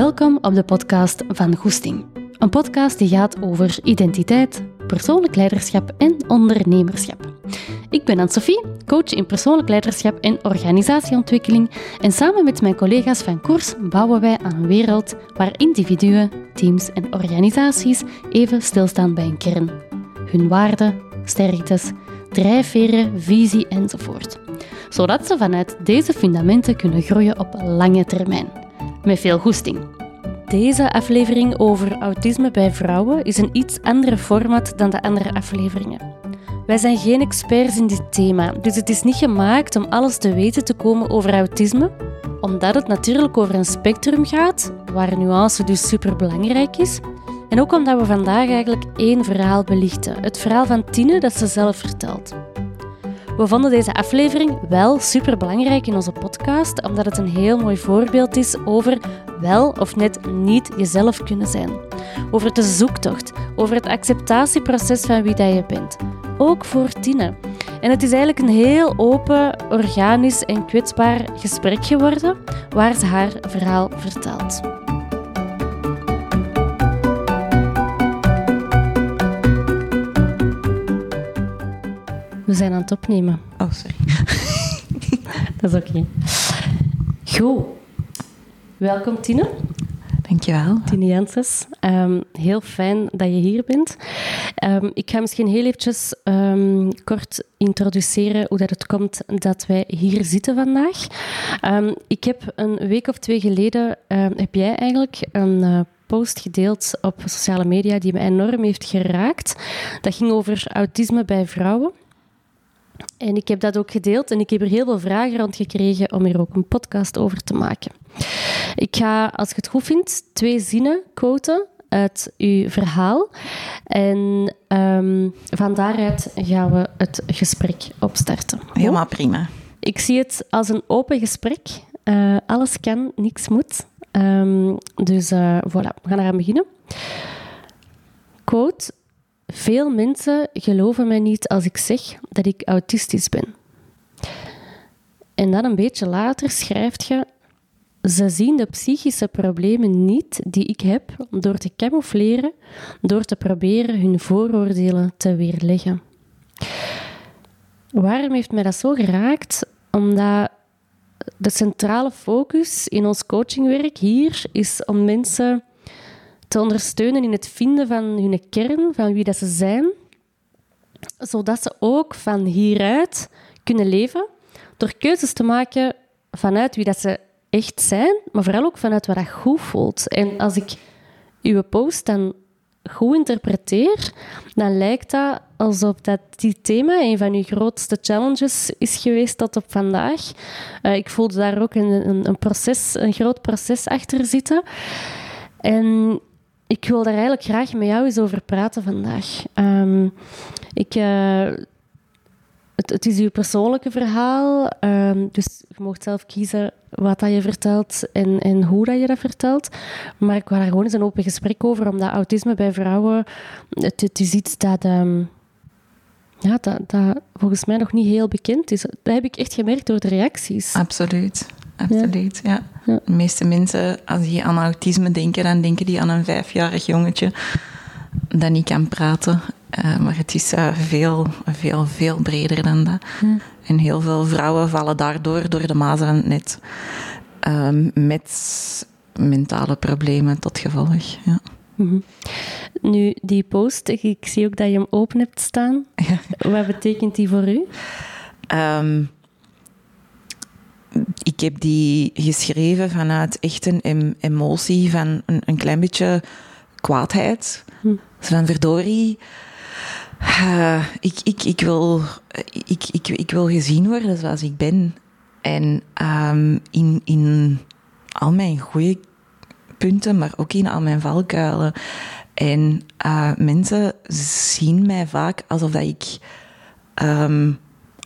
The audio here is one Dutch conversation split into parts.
Welkom op de podcast van Goesting. Een podcast die gaat over identiteit, persoonlijk leiderschap en ondernemerschap. Ik ben Anne-Sophie, coach in persoonlijk leiderschap en organisatieontwikkeling en samen met mijn collega's van Koers bouwen wij aan een wereld waar individuen, teams en organisaties even stilstaan bij een kern. Hun waarden, sterktes, drijfveren, visie enzovoort. Zodat ze vanuit deze fundamenten kunnen groeien op lange termijn. Met veel goesting. Deze aflevering over autisme bij vrouwen is een iets andere format dan de andere afleveringen. Wij zijn geen experts in dit thema, dus het is niet gemaakt om alles te weten te komen over autisme, omdat het natuurlijk over een spectrum gaat, waar nuance dus super belangrijk is. En ook omdat we vandaag eigenlijk één verhaal belichten: het verhaal van Tine dat ze zelf vertelt. We vonden deze aflevering wel super belangrijk in onze podcast, omdat het een heel mooi voorbeeld is over wel of net niet jezelf kunnen zijn. Over de zoektocht, over het acceptatieproces van wie dat je bent. Ook voor Tine. En het is eigenlijk een heel open, organisch en kwetsbaar gesprek geworden waar ze haar verhaal vertelt. We zijn aan het opnemen. Oh, sorry. Dat is oké. Goed. Welkom Tine. Dankjewel. Tine Janssens. Um, heel fijn dat je hier bent. Um, ik ga misschien heel eventjes um, kort introduceren hoe dat het komt dat wij hier zitten vandaag. ik heb een week of twee geleden, heb jij eigenlijk een uh, post gedeeld op sociale media die me enorm heeft geraakt. Dat ging over autisme bij vrouwen. En ik heb dat ook gedeeld en ik heb er heel veel vragen rond gekregen om hier ook een podcast over te maken. Ik ga, als je het goed vindt, twee zinnen quoten uit uw verhaal. En um, van daaruit gaan we het gesprek opstarten. Helemaal prima. Ik zie het als een open gesprek. Uh, alles kan, niks moet. Um, dus uh, voilà, we gaan eraan beginnen. Quote. Veel mensen geloven mij niet als ik zeg dat ik autistisch ben. En dan een beetje later schrijft je: Ze zien de psychische problemen niet die ik heb door te camoufleren, door te proberen hun vooroordelen te weerleggen. Waarom heeft mij dat zo geraakt? Omdat de centrale focus in ons coachingwerk hier is om mensen te ondersteunen in het vinden van hun kern, van wie dat ze zijn, zodat ze ook van hieruit kunnen leven door keuzes te maken vanuit wie dat ze echt zijn, maar vooral ook vanuit wat dat goed voelt. En als ik uw post dan goed interpreteer, dan lijkt dat alsof dat die thema een van uw grootste challenges is geweest tot op vandaag. Uh, ik voelde daar ook een, een, een, proces, een groot proces achter zitten. En ik wil daar eigenlijk graag met jou eens over praten vandaag. Um, ik, uh, het, is uw persoonlijke verhaal, um, dus je mag zelf kiezen wat dat je vertelt en, en hoe dat je dat vertelt. Maar ik wil daar gewoon eens een open gesprek over, omdat autisme bij vrouwen, het, is iets dat... Um, ja, dat, dat volgens mij nog niet heel bekend is. Dat heb ik echt gemerkt door de reacties. Absoluut absoluut. Ja. ja. De meeste mensen, als die aan autisme denken, dan denken die aan een vijfjarig jongetje dat niet kan praten. Uh, maar het is uh, veel, veel, veel breder dan dat. Ja. En heel veel vrouwen vallen daardoor door de mazen van het net. Uh, met mentale problemen tot gevolg. Ja. Mm -hmm. Nu, die post, ik zie ook dat je hem open hebt staan. Wat betekent die voor u? Um, ik heb die geschreven vanuit echt een emotie van een, een klein beetje kwaadheid. Hm. Van verdorie. Uh, ik, ik, ik, wil, ik, ik, ik wil gezien worden zoals ik ben. En um, in, in al mijn goede punten, maar ook in al mijn valkuilen. En uh, mensen zien mij vaak alsof dat ik um,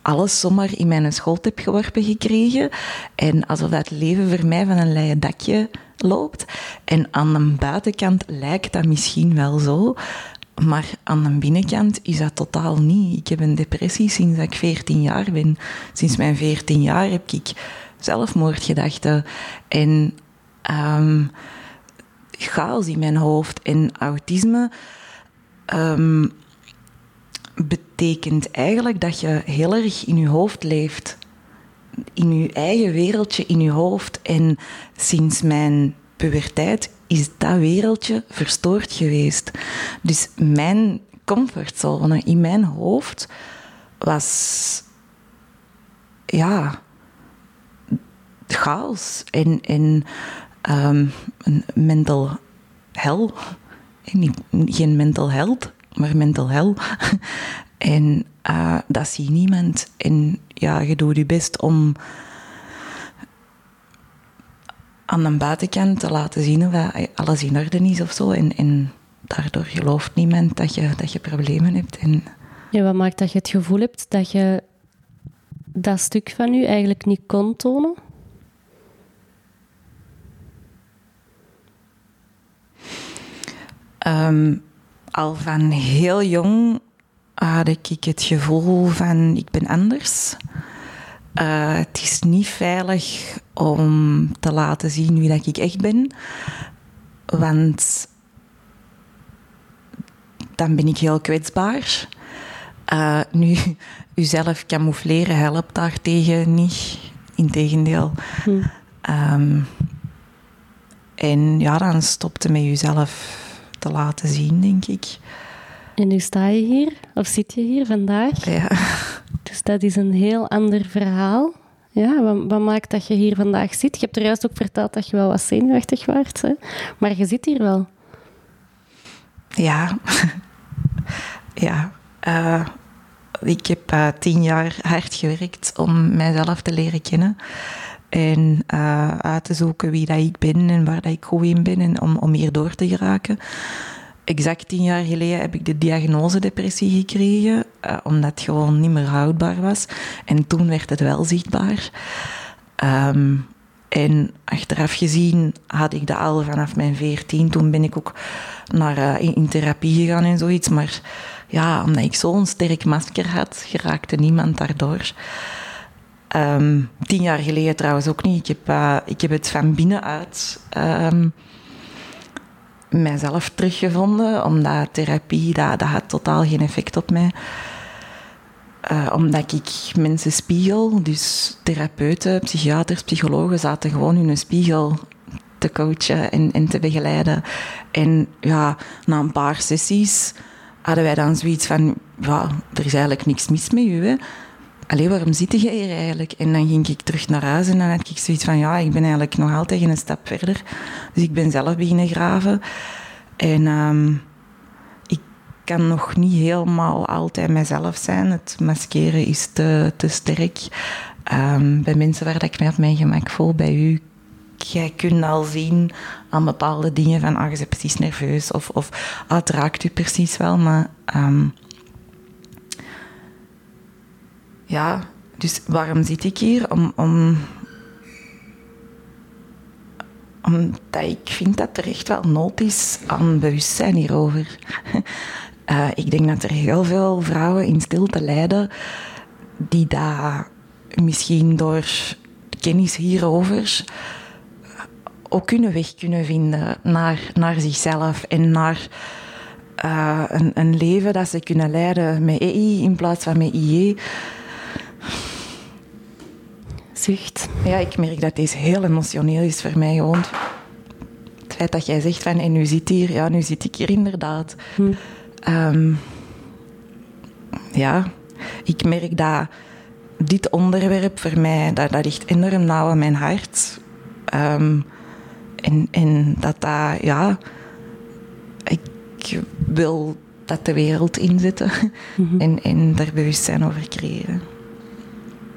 alles zomaar in mijn schoot heb geworpen gekregen. En alsof dat leven voor mij van een leien dakje loopt. En aan de buitenkant lijkt dat misschien wel zo. Maar aan de binnenkant is dat totaal niet. Ik heb een depressie sinds ik 14 jaar ben. Sinds mijn 14 jaar heb ik zelfmoordgedachten. En um, chaos in mijn hoofd. En autisme ehm, betekent eigenlijk dat je heel erg in je hoofd leeft. In je eigen wereldje, in je hoofd. En sinds mijn puberteit is dat wereldje verstoord geweest. Dus mijn comfortzone in mijn hoofd was ja chaos en, en um, een mental hell. geen mental health, maar mental hell. en uh, dat zie niemand. En ja, je doet je best om aan de buitenkant te laten zien dat alles in orde is of zo. En, en daardoor gelooft niemand dat je, dat je problemen hebt. En... Ja, wat maakt dat je het gevoel hebt dat je dat stuk van je eigenlijk niet kon tonen? Um, al van heel jong had ik het gevoel van ik ben anders. Uh, het is niet veilig om te laten zien wie dat ik echt ben. Want dan ben ik heel kwetsbaar. Uh, nu, uzelf camoufleren helpt daartegen niet. Integendeel. Hm. Um, en ja, dan stopte met jezelf te laten zien, denk ik. En nu sta je hier, of zit je hier vandaag? Ja. Dus dat is een heel ander verhaal. Ja, wat, wat, maakt dat je hier vandaag zit? Je hebt er juist ook verteld dat je wel wat zenuwachtig was, hè? maar je zit hier wel. Ja, ja. Uh, ik heb uh, tien jaar hard gewerkt om mijzelf te leren kennen. En uh, uit te zoeken wie dat ik ben en waar dat ik goed in ben en om, om hier door te geraken. Exact tien jaar geleden heb ik de diagnose depressie gekregen, uh, omdat het gewoon niet meer houdbaar was. En toen werd het wel zichtbaar. Um, en achteraf gezien had ik dat al vanaf mijn veertien. Toen ben ik ook naar, uh, in, in, therapie gegaan en zoiets. Maar ja, omdat ik zo'n sterk masker had, geraakte niemand daardoor. Um, tien jaar geleden trouwens ook niet. Ik heb, uh, ik heb het van binnenuit um, mijzelf teruggevonden, omdat therapie, dat, dat had totaal geen effect op mij. Uh, omdat ik mensen spiegel, dus therapeuten, psychiaters, psychologen zaten gewoon in een spiegel te coachen en, te begeleiden. En ja, na een paar sessies hadden wij dan zoiets van, ja, er is eigenlijk niks mis met u, allee, waarom zit je hier eigenlijk? En dan ging ik terug naar huis en dan had ik zoiets van, ja, ik ben eigenlijk nog altijd een stap verder. Dus ik ben zelf beginnen graven. En um, ik kan nog niet helemaal altijd mezelf zijn. Het maskeren is te, te sterk. Um, bij mensen waar ik mij op mijn gemak voel, bij u, jij kunt al zien aan bepaalde dingen van, ah, je bent precies nerveus. Of, of ah, het raakt u precies wel, maar... Um, ja, dus waarom zit ik hier? Om, om, omdat ik vind dat er echt wel nood is aan bewustzijn hierover. Uh, ik denk dat er heel veel vrouwen in stilte lijden die daar misschien door kennis hierover ook kunnen weg kunnen vinden naar, naar zichzelf en naar uh, een, een leven dat ze kunnen leiden met EI in plaats van met IE. Zucht. Ja, ik merk dat deze heel emotioneel is voor mij gewoon. Het feit dat jij zegt van, en nu zit hier, ja, nu zit ik hier inderdaad. Hm. Um, ja, ik merk dat dit onderwerp voor mij, dat, dat ligt enorm nauw aan mijn hart. Um, en, en dat dat, ja, ik wil dat de wereld inzetten mm -hmm. en, en daar bewustzijn over creëren.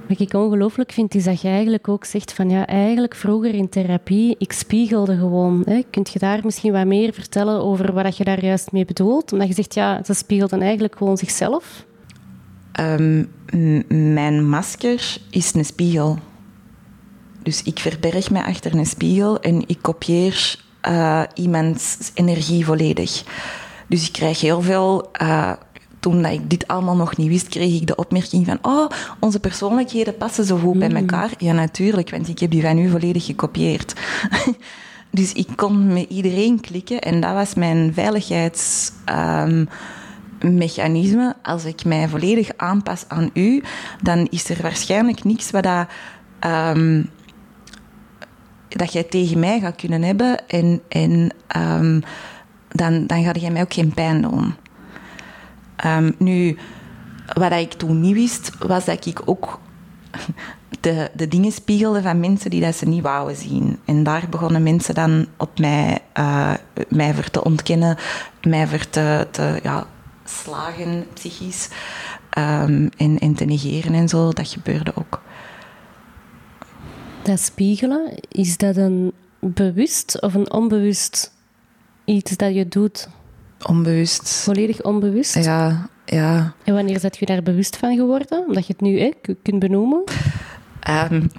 Wat ik ongelooflijk vind, is dat je eigenlijk ook zegt van ja, eigenlijk vroeger in therapie, ik spiegelde gewoon. Hè. Kunt je daar misschien wat meer vertellen over wat je daar juist mee bedoelt? Omdat je zegt, ja, ze spiegelden eigenlijk gewoon zichzelf. Um, mijn masker is een spiegel. Dus ik verberg mij achter een spiegel en ik kopieer uh, iemands energie volledig. Dus ik krijg heel veel uh, toen ik dit allemaal nog niet wist, kreeg ik de opmerking van oh, onze persoonlijkheden passen zo goed bij mm. elkaar. Ja, natuurlijk, want ik heb die van u volledig gekopieerd. Dus ik kon met iedereen klikken en dat was mijn veiligheidsmechanisme. Als ik mij volledig aanpas aan u, dan is er waarschijnlijk niks wat dat, ehm, dat jij tegen mij gaat kunnen hebben. En, en ehm, dan, dan ga jij mij ook geen pijn doen. Um, nu, wat ik toen niet wist, was dat ik ook de, de dingen spiegelde van mensen die dat ze niet wouden zien. En daar begonnen mensen dan op mij, uh, mij voor te ontkennen, mij voor te, te ja, slagen psychisch um, en, en te negeren en zo. Dat gebeurde ook. Dat spiegelen, is dat een bewust of een onbewust iets dat je doet? Onbewust. Volledig onbewust? Ja, ja. En wanneer zet je daar bewust van geworden? Omdat je het nu hè, kunt benoemen? Um,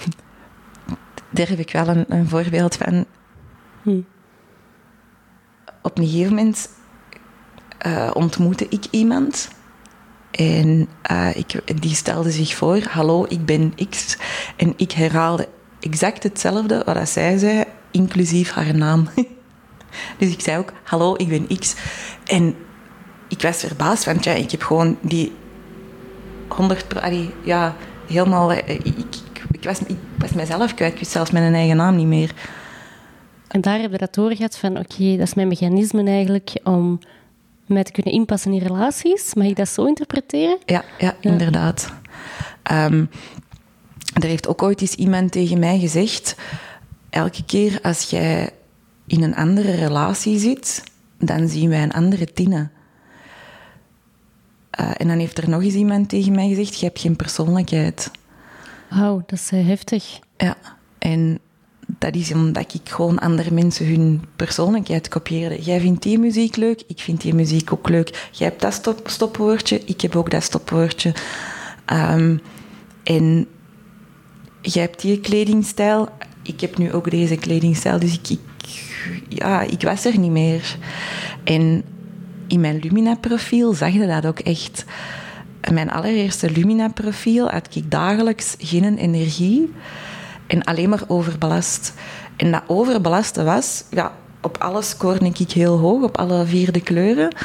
daar heb ik wel een, een voorbeeld van. Hm. Op een gegeven moment uh, ontmoette ik iemand. En uh, ik, die stelde zich voor, hallo, ik ben X. En ik herhaalde exact hetzelfde wat zij zei, inclusief haar naam. dus ik zei ook, hallo, ik ben X. En ik was verbaasd, want ja, ik heb gewoon die 100... Ja, helemaal... Eh, ik, ik, ik, was, ik was mezelf kwijt, ik wist zelfs mijn eigen naam niet meer. En daar heb je dat doorgehad van, oké, dat is mijn mechanisme eigenlijk om mij te kunnen inpassen in relaties. Mag ik dat zo interpreteren? Ja, ja, inderdaad. Um, er heeft ook ooit eens iemand tegen mij gezegd, elke keer als jij in een andere relatie zit, dan zien wij een andere Tine. Uh, en dan heeft er nog eens iemand tegen mij gezegd: Je hebt geen persoonlijkheid. Wauw, dat is uh, heftig. Ja, en dat is omdat ik gewoon andere mensen hun persoonlijkheid kopieerde. Jij vindt die muziek leuk, ik vind die muziek ook leuk. Jij hebt dat stop stopwoordje, ik heb ook dat stopwoordje. Um, en jij hebt die kledingstijl, ik heb nu ook deze kledingstijl. Dus ik, ik, ja, ik was er niet meer. En in mijn Lumina-profiel zag je dat ook echt. Mijn allereerste Lumina-profiel had ik dagelijks geen energie en alleen maar overbelast. En dat overbelasten was, ja, op alles scoorde ik heel hoog, op alle vierde kleuren.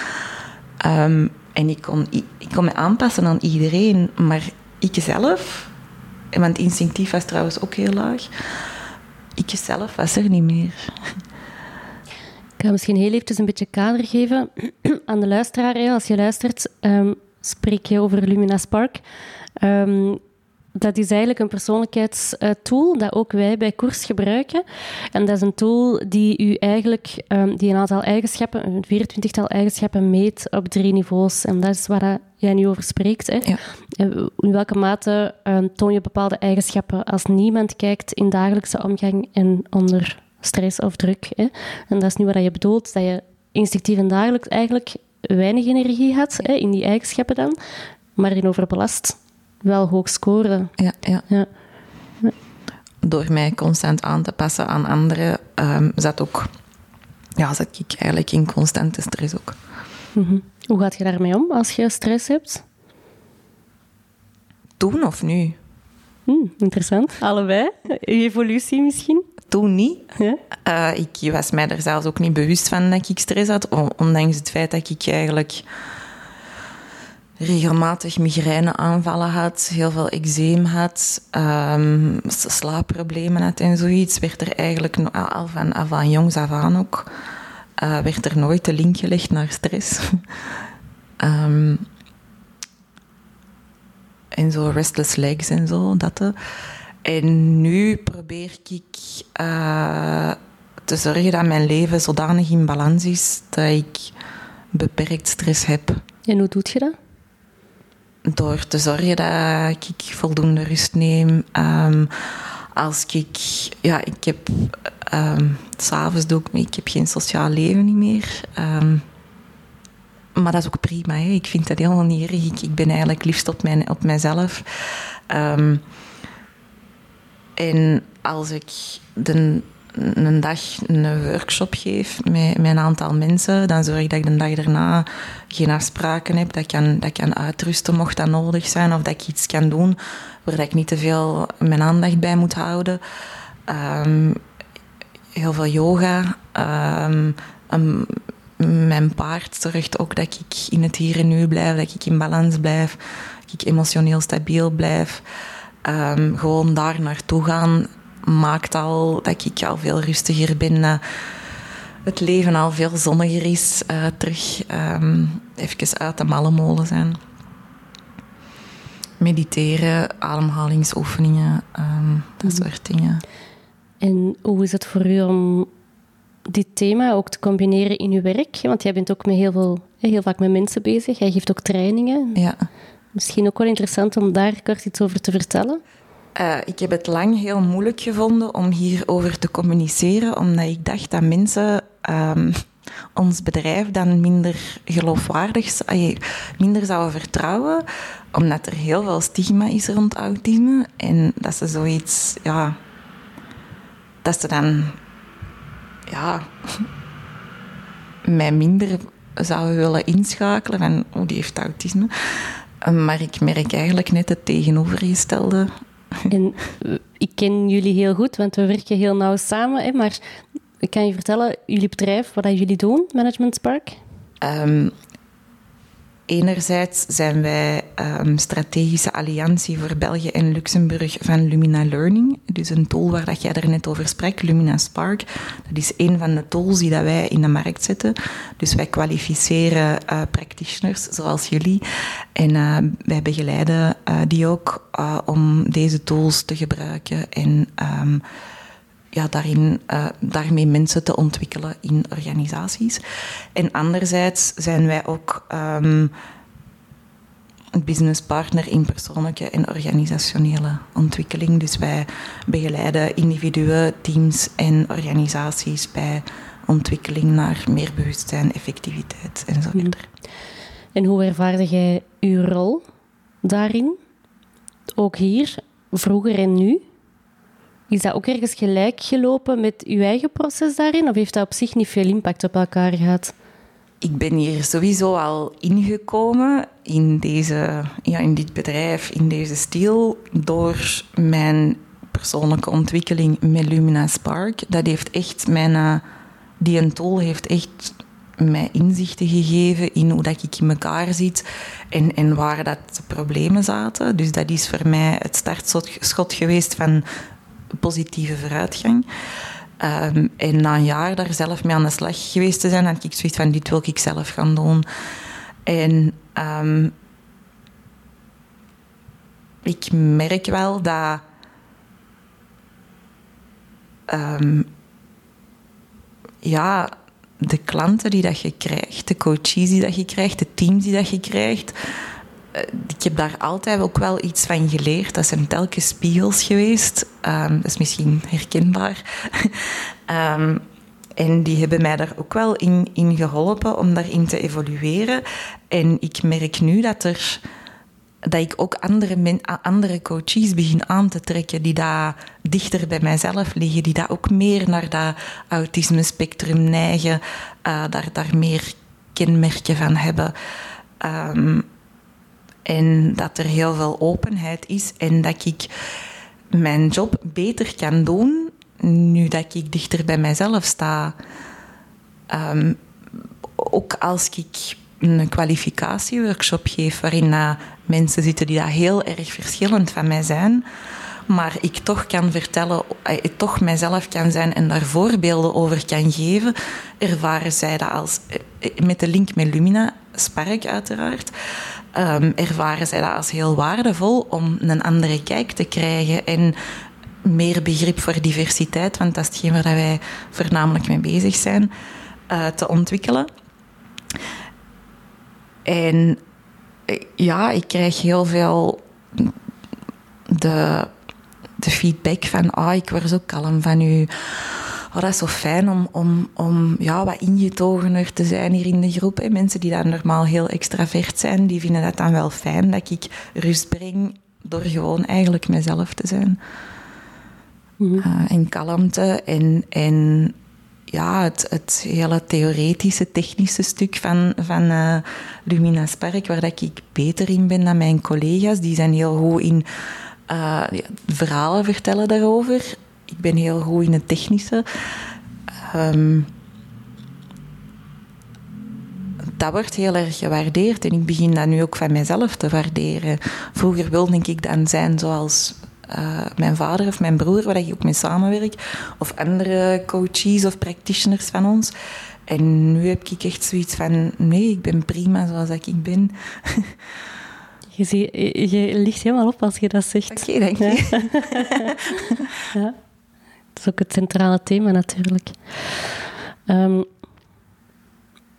Um, en ik kon, ik kon me aanpassen aan iedereen, maar ik zelf, want instinctief was trouwens ook heel laag, ik zelf was er niet meer. Ik ga misschien heel eventjes een beetje kader geven aan de luisteraar. Als je luistert, um, spreek je over Lumina Spark. Um, dat is eigenlijk een persoonlijkheidstool dat ook wij bij Koers gebruiken. En dat is een tool die u eigenlijk um, die een aantal eigenschappen, een 24-tal eigenschappen meet op drie niveaus. En dat is waar jij nu over spreekt. Hè. Ja. In welke mate toon je bepaalde eigenschappen als niemand kijkt in dagelijkse omgang en onder stress of druk. Hè. En dat is niet wat je bedoelt, dat je instinctief en dagelijks eigenlijk weinig energie had, hè, in die eigenschappen dan, maar in overbelast wel hoog scoren. Ja, ja. ja. Door mij constant aan te passen aan anderen, um, zat, ook, ja, zat ik eigenlijk in constante stress ook. Mm Hoe gaat je daarmee om als je stress hebt? Toen of nu? Hmm, interessant. Allebei. Evolutie misschien? Toen niet. Ja? Uh, ik was mij er zelfs ook niet bewust van dat ik stress had, ondanks het feit dat ik eigenlijk regelmatig migraineaanvallen had, heel veel eczeem had, um, slaapproblemen had en zoiets, werd er eigenlijk al van, al van jongs af aan ook, uh, werd er nooit de link gelegd naar stress. um, en zo restless legs en zo, dat. Uh. En nu probeer ik uh, te zorgen dat mijn leven zodanig in balans is dat ik beperkt stress heb. En hoe doet je dat? Door te zorgen dat ik voldoende rust neem. Um, als ik, ja, ik heb, um, s'avonds doe ik, ik heb geen sociaal leven meer. Um, maar dat is ook prima. Hè. Ik vind dat helemaal niet erg. Ik, ik ben eigenlijk liefst op, mijn, op mijzelf. Um, en als ik een dag een workshop geef met, een aantal mensen, dan zorg ik dat ik de dag daarna geen afspraken heb, dat ik kan, dat kan uitrusten mocht dat nodig zijn, of dat ik iets kan doen waar ik niet te veel mijn aandacht bij moet houden. Um, heel veel yoga. Ehm, mijn paard zorgt ook dat ik in het hier en nu blijf, dat ik in balans blijf, dat ik emotioneel stabiel blijf. Um, gewoon daar naartoe gaan maakt al dat ik al veel rustiger ben. Dat het leven al veel zonniger is. Uh, terug um, even uit de malle molen zijn. Mediteren, ademhalingsoefeningen, um, dat mhm. soort dingen. En hoe is het voor u om dit thema ook te combineren in uw werk? Want jij bent ook met heel, veel, heel vaak met mensen bezig. Jij geeft ook trainingen. Ja. Misschien ook wel interessant om daar kort iets over te vertellen. Uh, ik heb het lang heel moeilijk gevonden om hierover te communiceren, omdat ik dacht dat mensen um, ons bedrijf dan minder geloofwaardig, minder zouden vertrouwen, omdat er heel veel stigma is rond autisme en dat ze zoiets, ja, dat ze dan, ja, mij minder zouden willen inschakelen van, oh, die heeft autisme. Maar ik merk eigenlijk net het tegenovergestelde. En ik ken jullie heel goed, want we werken heel nauw samen. Hè, maar ik kan je vertellen, jullie bedrijf, wat jullie doen, Management Spark? Um, Enerzijds zijn wij um, strategische alliantie voor België en Luxemburg van Lumina Learning. Dus een tool waar dat jij er net over sprak, Lumina Spark. Dat is een van de tools die dat wij in de markt zetten. Dus wij kwalificeren uh, practitioners zoals jullie. En uh, wij begeleiden uh, die ook om deze tools te gebruiken en um, ja, daarin, uh, daarmee mensen te ontwikkelen in organisaties. En anderzijds zijn wij ook um, een businesspartner in persoonlijke en organisationele ontwikkeling. Dus wij begeleiden individuen, teams en organisaties bij ontwikkeling naar meer bewustzijn, effectiviteit en zo verder. En hoe ervaarde jij uw rol daarin? Ook hier, vroeger en nu? Is dat ook ergens gelijk gelopen met uw eigen proces daarin? Of heeft dat op zich niet veel impact op elkaar gehad? Ik ben hier sowieso al ingekomen in, deze, ja, in dit bedrijf, in deze stijl, door mijn persoonlijke ontwikkeling met Lumina Spark. Dat heeft echt mijn... Eh, die tool heeft echt mij inzichten gegeven in hoe dat ik in elkaar zit en, en waar dat de problemen zaten. Dus dat is voor mij het startschot geweest van positieve vooruitgang. Um, en na een jaar daar zelf mee aan de slag geweest te zijn, had ik zoiets van: dit wil ik zelf gaan doen. En um, ik merk wel dat. Um, ja, de klanten die dat je krijgt, de coaches die dat je krijgt, de teams die dat je krijgt, ik heb daar altijd ook wel iets van geleerd. Dat zijn telkens spiegels geweest. Um, dat is misschien herkenbaar. um, en die hebben mij daar ook wel in, in geholpen om daarin te evolueren. En ik merk nu dat, er, dat ik ook andere, andere coaches begin aan te trekken die daar dichter bij mijzelf liggen, die daar ook meer naar dat autisme spectrum neigen, uh, daar, daar meer kenmerken van hebben. Um, en dat er heel veel openheid is en dat ik mijn job beter kan doen nu dat ik dichter bij mijzelf sta. Ehm, ook als ik een kwalificatieworkshop geef waarin mensen zitten die daar heel erg verschillend van mij zijn, maar ik toch kan vertellen, uh, toch mijzelf kan zijn en daar voorbeelden over kan geven, ervaren zij dat als, uh, met de link met Lumina, Spark uiteraard, um, ervaren zij dat als heel waardevol om een andere kijk te krijgen en meer begrip voor diversiteit, want dat is hetgeen waar wij voornamelijk mee bezig zijn, uh, te ontwikkelen. En eh, ja, ik krijg heel veel de, de feedback van, ah, ik word zo kalm van u oh, dat is zo fijn om, om, om ja, wat ingetogener te zijn hier in de groep. Hè. Mensen die dan normaal heel extravert zijn, die vinden dat dan wel fijn dat ik rust breng door gewoon eigenlijk mezelf te zijn. Mm en kalmte en, en ja, het, het hele theoretische, technische stuk van, van uh, Lumina Spark, waar dat ik beter in ben dan mijn collega's. Die zijn heel goed in uh, verhalen vertellen daarover ik ben heel goed in het technische. ehm, dat wordt heel erg gewaardeerd en ik begin dat nu ook van mezelf te waarderen. Vroeger wilde ik dan zijn zoals uh, mijn vader of mijn broer, waar ik ook mee samenwerk, of andere coaches of practitioners van ons. En nu heb ik echt zoiets van, nee, ik ben prima zoals ik ben. Je, zie, je ligt helemaal op als je dat zegt. Oké, okay, dank je. Ja. Dat is ook het centrale thema natuurlijk. Um,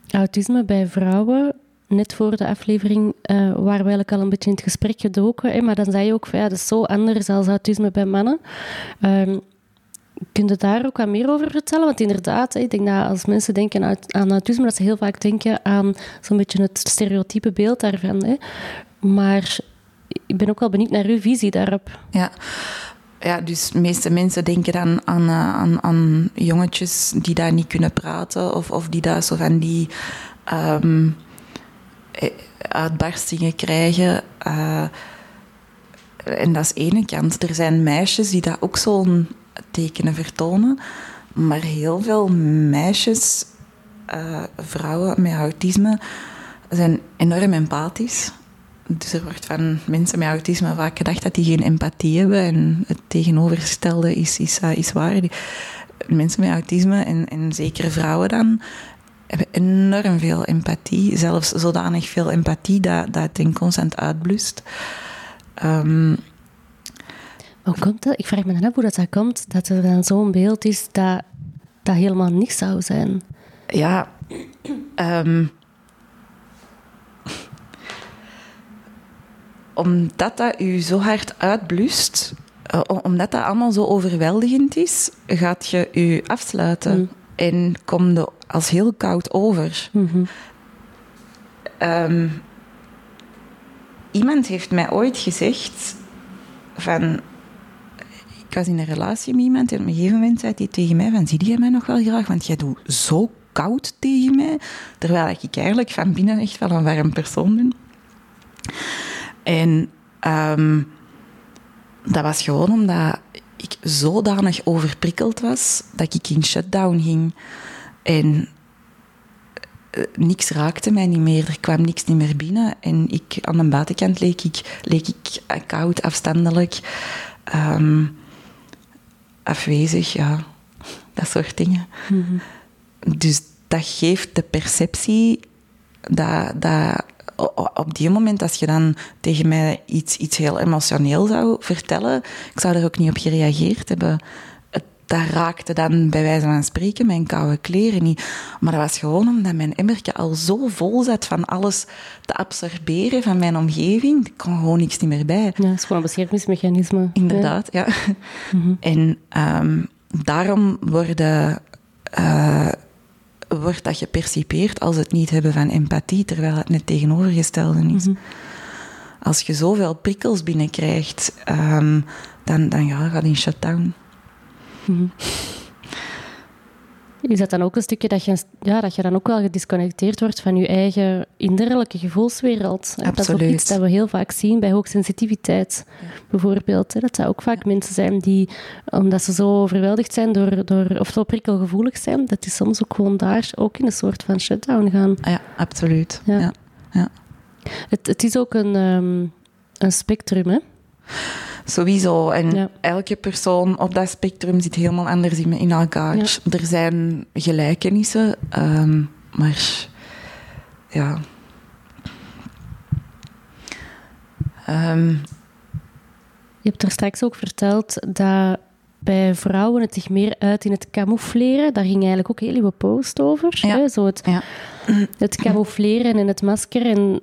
autisme bij vrouwen net voor de aflevering uh, waren we eigenlijk al een beetje in het gesprek gedoken. Hè, maar dan zei je ook van ja, dat is zo anders dan autisme bij mannen. Um, kun je daar ook wat meer over vertellen? Want inderdaad, ik denk dat als mensen denken aan autisme, dat ze heel vaak denken aan zo'n beetje het stereotype beeld daarvan. Hè. Maar ik ben ook wel benieuwd naar uw visie daarop. Ja. Ja, dus de meeste mensen denken dan aan, eh, aan, aan jongetjes die daar niet kunnen praten of, of die daar zo van die um, uitbarstingen krijgen. Uh, en dat is ene kant. Er zijn meisjes die dat ook zo'n tekenen vertonen. Maar heel veel meisjes, vrouwen met autisme, zijn enorm empathisch. Dus er wordt van mensen met autisme vaak gedacht dat die geen empathie hebben. En het tegenovergestelde is, is, uh, is waar. Die, mensen met autisme, en, en zeker vrouwen dan, hebben enorm veel empathie. Zelfs zodanig veel empathie dat, dat het constant uitblust. Um, hoe komt dat? Ik vraag me dan af hoe dat, dat komt, dat er dan zo'n beeld is dat dat helemaal niks zou zijn. Ja, um, omdat dat u zo hard uitblust, uh, omdat dat allemaal zo overweldigend is, gaat je u afsluiten. Mm. En komt je als heel koud over. Mm um, iemand heeft mij ooit gezegd van... Ik was in een relatie met iemand en op een gegeven moment zei hij tegen mij van... Zie je mij nog wel graag? Want jij doet zo koud tegen mij. Terwijl ik eigenlijk van binnen echt wel een warm persoon ben. En um, dat was gewoon omdat ik zodanig overprikkeld was dat ik in shutdown ging. En uh, niks raakte mij niet meer, er kwam niks niet meer binnen. En ik, aan de buitenkant leek ik, leek ik koud, afstandelijk, um, afwezig, ja, dat soort dingen. Mm -hmm. Dus dat geeft de perceptie dat, dat op die moment, als je dan tegen mij iets, iets heel emotioneel zou vertellen, ik zou er ook niet op gereageerd hebben. Dat raakte dan bij wijze van spreken mijn koude kleren niet. Maar dat was gewoon omdat mijn emmertje al zo vol zat van alles te absorberen van mijn omgeving. Ik kon gewoon niks niet meer bij. Ja, dat is gewoon een beschermingsmechanisme. Inderdaad, ja. Mhm. En um, daarom worden uh, wordt dat gepercipeerd als het niet hebben van empathie, terwijl het net tegenovergestelde is. Mm Als je zoveel prikkels binnenkrijgt, um, dan, dan ja, gaat in shutdown. Mm Is dat dan ook een stukje dat je, ja, dat je dan ook wel gedisconnecteerd wordt van je eigen innerlijke gevoelswereld? Absoluut. Dat is ook iets dat we heel vaak zien bij hoogsensitiviteit, ja. bijvoorbeeld. Dat zou ook vaak mensen zijn die, omdat ze zo overweldigd zijn door, door, of zo prikkelgevoelig zijn, dat die soms ook gewoon daar ook in een soort van shutdown gaan. Ja, absoluut. Ja. ja. ja. Het, het is ook een, um, een spectrum, hè? Sowieso. En elke persoon op dat spectrum zit helemaal anders in, in elkaar. Ja. Er zijn gelijkenissen, um, maar ja. Um, je hebt er straks ook verteld dat bij vrouwen het zich meer uit in het camoufleren. Daar ging eigenlijk ook heel veel post over. Ja. Hè? Zo het, ja. het camoufleren en het masker. En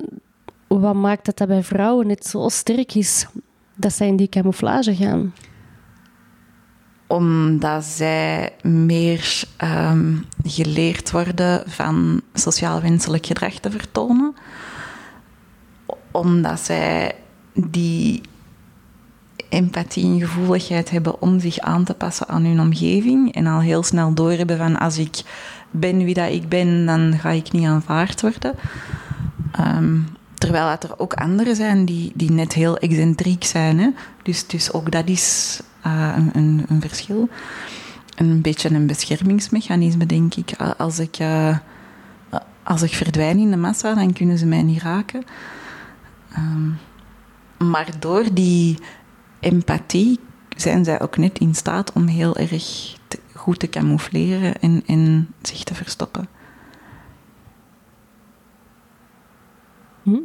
wat maakt dat dat bij vrouwen net zo sterk is? Dat zij in die camouflage gaan? Omdat zij meer um, geleerd worden van sociaal wenselijk gedrag te vertonen. Omdat zij die empathie en gevoeligheid hebben om zich aan te passen aan hun omgeving. En al heel snel doorhebben van als ik ben wie dat ik ben, dan ga ik niet aanvaard worden. Um, Terwijl er ook anderen zijn die, die net heel excentriek zijn. Hè? Dus, dus ook dat is uh, een, een, een, verschil. een beetje een beschermingsmechanisme, denk ik. Als ik, uh, als ik verdwijn in de massa, dan kunnen ze mij niet raken. Um, maar door die empathie zijn zij ook net in staat om heel erg goed te camoufleren en, en zich te verstoppen. Hm?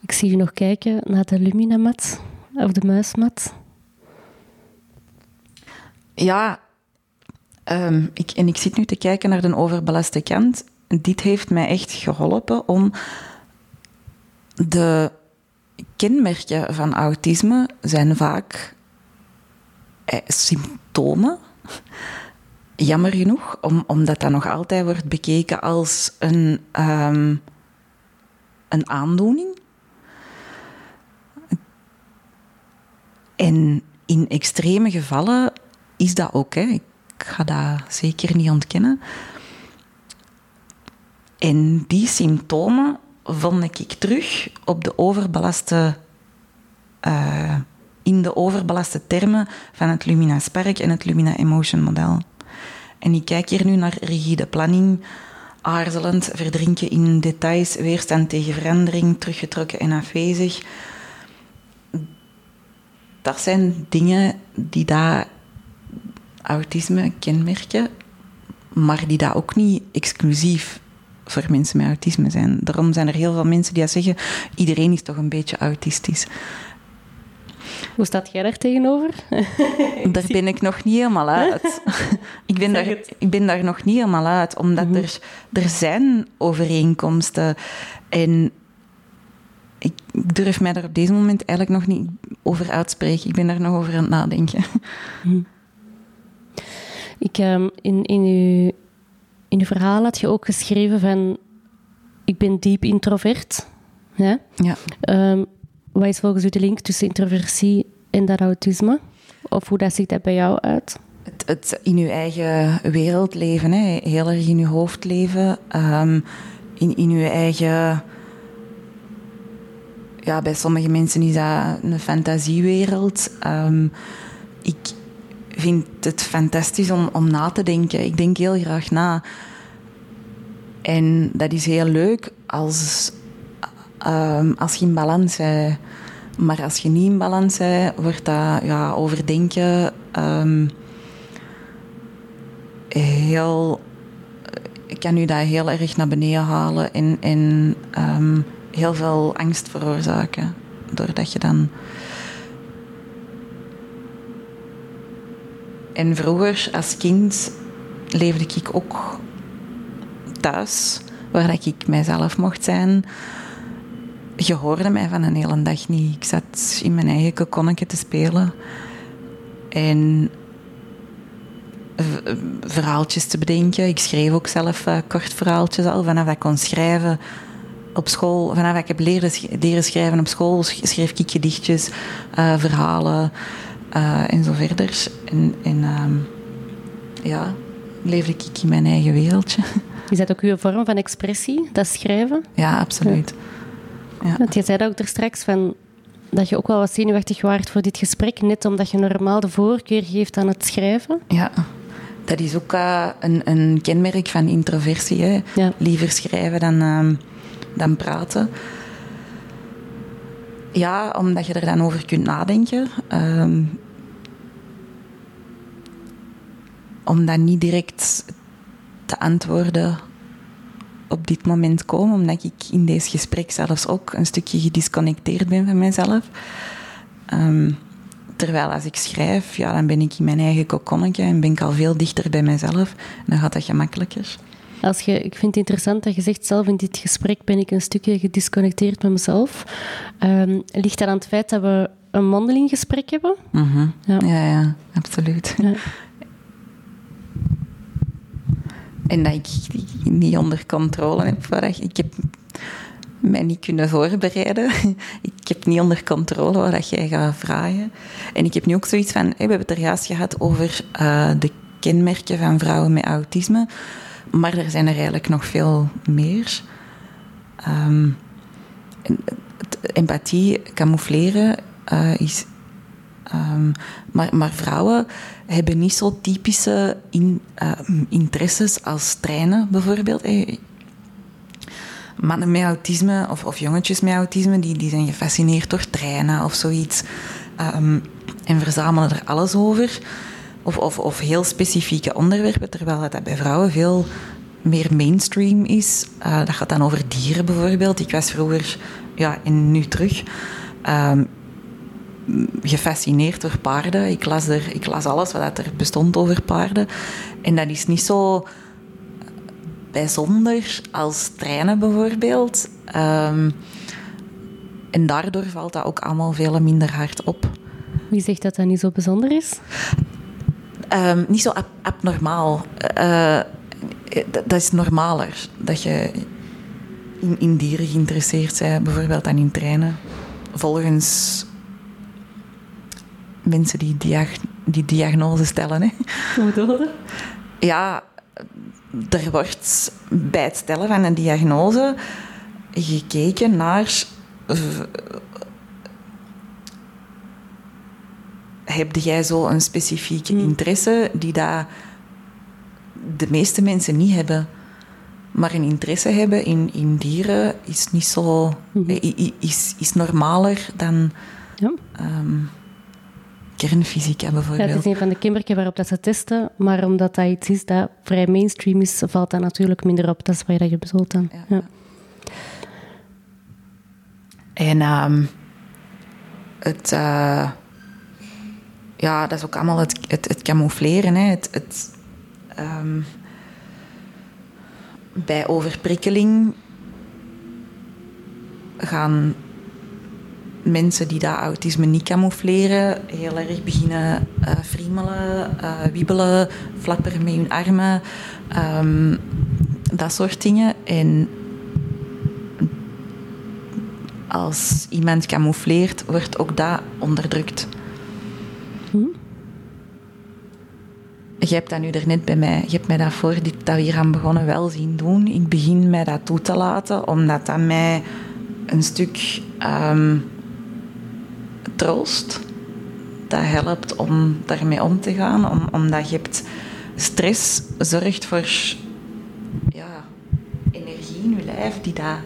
Ik zie je nog kijken naar de Luminamat of de muismat. Ja, um, ik, en ik zit nu te kijken naar de overbelaste kant. Dit heeft mij echt geholpen om de kenmerken van autisme zijn vaak eh, symptomen. Jammer genoeg, om, omdat dat nog altijd wordt bekeken als een, um, een aandoening. En in extreme gevallen is dat ook. Hè. Ik ga dat zeker niet ontkennen. En die symptomen vond ik terug op de overbelaste, uh, in de overbelaste termen van het Lumina Spark en het Lumina Emotion model. En ik kijk hier nu naar rigide planning, aarzelend, verdrinken in details, weerstand tegen verandering, teruggetrokken en afwezig. Dat zijn dingen die daar autisme kenmerken, maar die dat ook niet exclusief voor mensen met autisme zijn. Daarom zijn er heel veel mensen die zeggen: iedereen is toch een beetje autistisch. Hoe staat jij daar tegenover? daar ben ik nog niet helemaal uit. ik, ben daar, ik ben daar nog niet helemaal uit, omdat mhm. er, er zijn overeenkomsten. En ik durf mij daar op deze moment eigenlijk nog niet over uitspreken. Ik ben daar nog over aan het nadenken. Mhm. Ik, um, in, in uw in je verhaal had je ook geschreven van ik ben diep introvert. Ja. ja. Um, wat is volgens u de link tussen introversie en dat autisme? Of hoe dat ziet dat bij jou uit? Het, in je eigen wereld leven, hè. heel erg in je hoofd leven. Um, in, in je eigen... Ja, bij sommige mensen is dat een fantasiewereld. Um, ik, vind het fantastisch om, om na te denken. Ik denk heel graag na. En dat is heel leuk als, um, als je in balans bent. Maar als je niet in balans bent, wordt dat ja, overdenken um, heel... kan u dat heel erg naar beneden halen en, en um, heel veel angst veroorzaken. Doordat je dan En vroeger, als kind, leefde ik ook thuis, waar ik mijzelf mocht zijn. Je hoorde mij van een hele dag niet. Ik zat in mijn eigen kokonnetje te spelen. En verhaaltjes te bedenken. Ik schreef ook zelf uh, kort verhaaltjes al. Vanaf ik kon schrijven op school, vanaf ik heb leren, leren schrijven op school, schreef ik gedichtjes, uh, verhalen. Uh, en zo verder. En, en uh, ja, leefde ik in mijn eigen wereldje. Is dat ook uw vorm van expressie, dat schrijven? Ja, absoluut. Ja. Want je zei ook er straks van dat je ook wel wat zenuwachtig waart voor dit gesprek, net omdat je normaal de voorkeur geeft aan het schrijven. Ja, dat is ook uh, een, een, kenmerk van introversie. Hè? Ja. Liever schrijven dan, ehm, dan praten. Ja, omdat je er dan over kunt nadenken. Um, om dan niet direct te antwoorden op dit moment komen, omdat ik in deze gesprek zelfs ook een stukje gedisconnecteerd ben van mezelf. Um, terwijl als ik schrijf, ja, dan ben ik in mijn eigen kokonnetje en ben ik al veel dichter bij mezelf. Dan gaat dat gemakkelijker. Als je, ik vind het interessant dat je zegt, zelf in dit gesprek ben ik een stukje gedisconnecteerd met mezelf. Um, ligt dat aan het feit dat we een mondelinggesprek hebben? Mm ja. ja. ja, absoluut. Ja. En dat ik niet onder controle heb. Ik heb mij niet kunnen voorbereiden. Ik heb niet onder controle wat jij gaat vragen. En ik heb nu ook zoiets van... we hebben het er juist gehad over uh, de kenmerken van vrouwen met autisme. Maar er zijn er eigenlijk nog veel meer. Um, empathie, camoufleren, uh, is Ehm, maar, vrouwen hebben niet zo typische in, ehm, interesses als trainen, bijvoorbeeld. Hey, mannen met autisme of, of jongetjes met autisme, die, die zijn gefascineerd door trainen of zoiets. Ehm, en verzamelen er alles over. Of, of, of heel specifieke onderwerpen, terwijl dat bij vrouwen veel meer mainstream is. Uh, dat gaat dan over dieren bijvoorbeeld. Ik was vroeger, ja, en nu terug, gefascineerd door paarden. Ik las, er, ik las alles wat er bestond over paarden. En dat is niet zo bijzonder als treinen bijvoorbeeld. Um, en daardoor valt dat ook allemaal veel minder hard op. Wie zegt dat dat niet zo bijzonder is? Um, niet zo ab abnormaal. Uh, dat is normaler dat je in, in, dieren geïnteresseerd bent, bijvoorbeeld dan in treinen. Volgens mensen die, diag die diagnose stellen. Hè. Hoe bedoel je? Ja, er wordt bij het stellen van een diagnose gekeken naar. Heb jij zo een specifieke hmm. interesse die dat de meeste mensen niet hebben? Maar een interesse hebben in, in dieren is niet zo. Hmm. is, is normaler dan. Ja. Um, kernfysica bijvoorbeeld. Ja, het is een van de kenmerken waarop dat ze testen, maar omdat dat iets is dat vrij mainstream is, valt dat natuurlijk minder op. Dat is waar je bedoelt dan. Ja. En um, het, uh, ja, dat is ook allemaal het, het, het camoufleren. Hè. Het, het, um, bij overprikkeling gaan mensen die dat autisme niet camoufleren, heel erg beginnen uh, friemelen, uh, wiebelen, flapperen met hun armen, um, dat soort dingen. En als iemand camoufleert, wordt ook dat onderdrukt. Hm? Je hebt dat nu er net bij mij, je hebt mij dat voor dat we hier aan begonnen wel zien doen. Ik begin mij dat toe te laten, omdat dat mij een stuk um, troost. Dat helpt om daarmee om te gaan, om, omdat je hebt stress zorgt voor ja, energie in je lijf die daar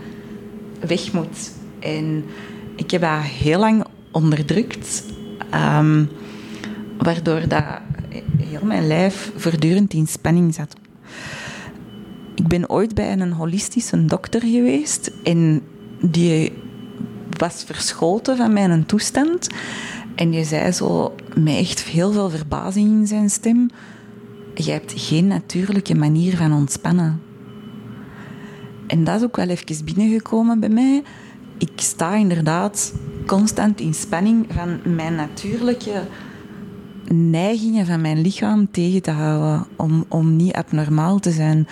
weg moet. En ik heb dat heel lang onderdrukt, um, waardoor dat heel mijn lijf voortdurend in spanning zat. Ik ben ooit bij een holistische dokter geweest en die was verschoten van mijn toestand. En je zei zo, met echt heel veel verbazing in zijn stem, je hebt geen natuurlijke manier van ontspannen. En dat is ook wel even binnengekomen bij mij ik sta inderdaad constant in spanning van mijn natuurlijke neigingen van mijn lichaam tegen te houden om, om niet abnormaal te zijn.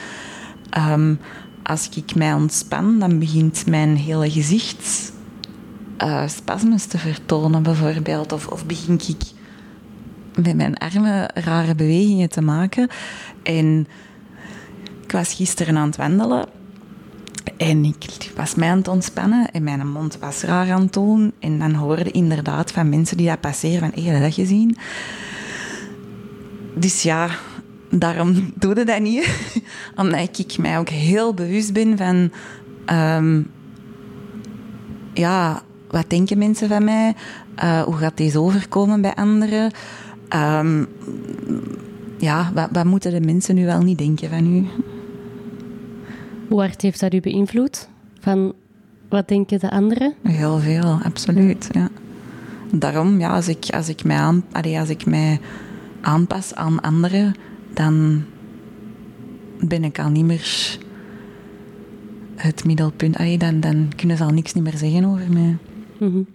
Ehm, als ik mij ontspan, dan begint mijn hele gezicht uh, spasmes te vertonen, bijvoorbeeld. Of, of begin ik met mijn armen rare bewegingen te maken. En ik was gisteren aan het wandelen en ik was mij aan het ontspannen en mijn mond was raar aan het doen. En dan hoorde inderdaad van mensen die dat passeren van, hé, hey, dat gezien? Dus ja, daarom doe je dat niet. Omdat ik mij ook heel bewust ben van... Um, ja, wat denken mensen van mij? Uh, hoe gaat deze overkomen bij anderen? Um, ja, wat, wat moeten de mensen nu wel niet denken van u? Hoe hard heeft dat u beïnvloed? Van wat denken de anderen? Heel veel, absoluut. Ja. Daarom, ja, als, ik, als, ik mij aan, als ik mij aanpas aan anderen, dan ben ik al niet meer het middelpunt. Allee, dan, dan kunnen ze al niks meer zeggen over mij. Mm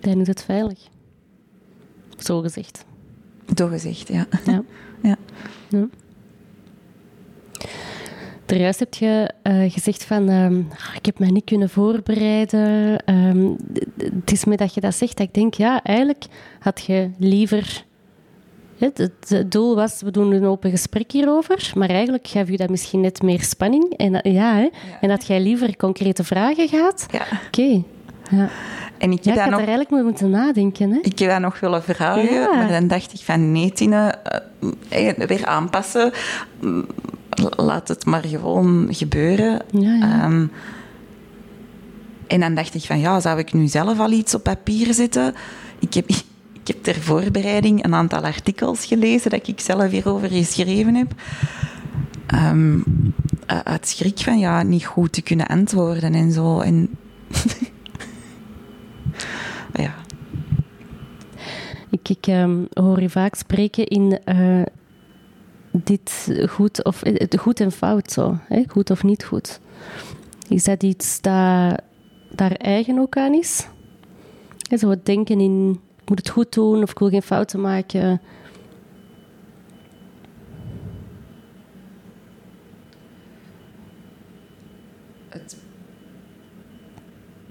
Dan is het veilig. Zo gezegd. Zo gezegd, ja. ja. ja. ja. Heb je uh, gezegd van, uh, ik heb me niet kunnen voorbereiden. Uh, het is me dat je dat zegt, dat ik denk, ja, eigenlijk had je liever... Het, het, doel was, we doen een open gesprek hierover, maar eigenlijk gaf je dat misschien net meer spanning. En, ja, hè? en dat jij liever concrete vragen gaat. Ja. Oké. Ja. en ik Ja, heb ik had nog er eigenlijk mee moeten nadenken. Hè? ik heb dat nog willen vragen, Ja. maar dan dacht ik van nee, Tine, eh, eh, weer aanpassen. Mm, Laat het maar gewoon gebeuren. Ja, ja. Ehm, en dan dacht ik van ja, zou ik nu zelf al iets op papier zetten? Ik heb, ik heb ter voorbereiding een aantal artikels gelezen dat ik zelf hierover geschreven heb. Eh, uit schrik van ja, niet goed te kunnen antwoorden en zo. En ja, Ik, ik ehm, hoor je vaak spreken in eh, dit goed of eh, goed en fout zo. Hè? Goed of niet goed. Is dat iets dat daar eigen ook aan is? Zo het denken in, ik moet het goed doen of ik wil geen fouten maken.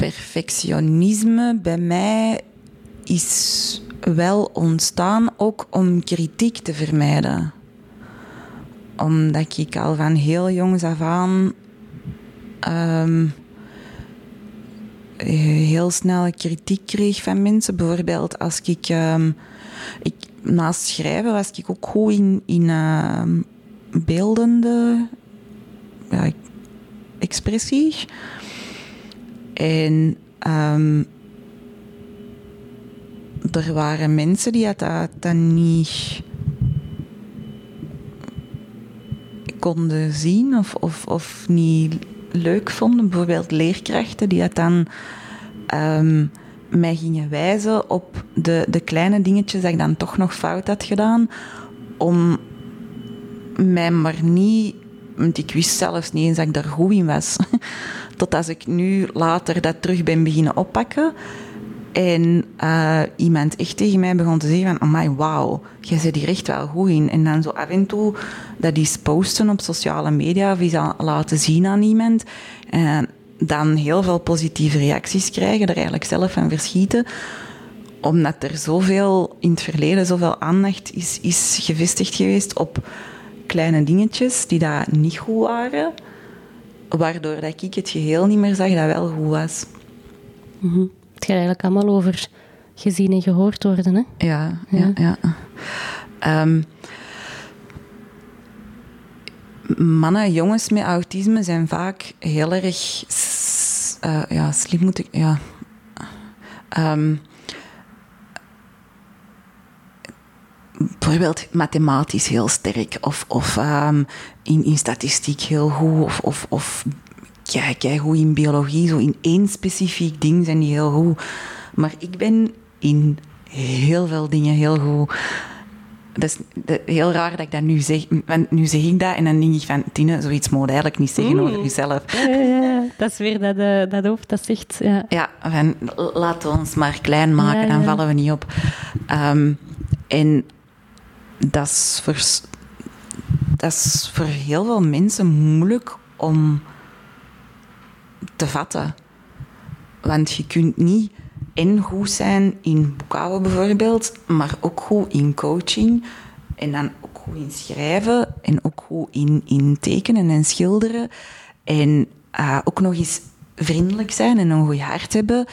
Perfectionisme bij mij is wel ontstaan ook om kritiek te vermijden. Omdat ik al van heel jongs af aan ehm, heel snel kritiek kreeg van mensen. Bijvoorbeeld als ik, ehm, ik naast schrijven was ik ook goed in, in ehm, beeldende ja, expressie. En ehm, er waren mensen die dat, dat niet konden zien of, of, of niet leuk vonden. Bijvoorbeeld leerkrachten die dat dan ehm, mij gingen wijzen op de, de kleine dingetjes dat ik dan toch nog fout had gedaan. Om mij maar niet... Want ik wist zelfs niet eens dat ik daar goed in was. Tot als ik nu later dat terug ben beginnen oppakken. En eh, iemand echt tegen mij begon te zeggen van... Amai, wauw, jij zit hier echt wel goed in. En dan zo af en toe dat iets posten op sociale media... of iets laten zien aan iemand. En dan heel veel positieve reacties krijgen. Er eigenlijk zelf van verschieten omdat er zoveel in het verleden zoveel aandacht is, is gevestigd geweest op kleine dingetjes die daar niet goed waren, waardoor dat ik het geheel niet meer zag dat wel goed was. Mhm. Het gaat eigenlijk allemaal over gezien en gehoord worden. Hè? Ja, ja, ja. Ehm, mannen, jongens met autisme zijn vaak heel erg eh, ja, slim moet ik, ja. Ehm, bijvoorbeeld mathematisch heel sterk of, of ehm, in, in statistiek heel goed of, of, of kijk, kijk goed in biologie, zo in één specifiek ding zijn die heel goed. Maar ik ben in heel veel dingen heel goed. Dat is de- heel raar dat ik dat nu zeg, want nu zeg ik dat en dan denk ik van, Tine, zoiets moet je eigenlijk niet zeggen over jezelf. Ja, ja, ja. Dat is weer dat, eh, dat hoofd dat zegt. Ja. Ja, van, laten we ons maar klein maken, dan vallen we niet op. Ehm, en dat is, voor, dat is heel veel mensen moeilijk om te vatten. Want je kunt niet en goed zijn in boekhouden bijvoorbeeld, maar ook goed in coaching. En dan ook goed in schrijven en ook goed in, in tekenen en schilderen. En eh, ook nog eens vriendelijk zijn en een goed hart hebben.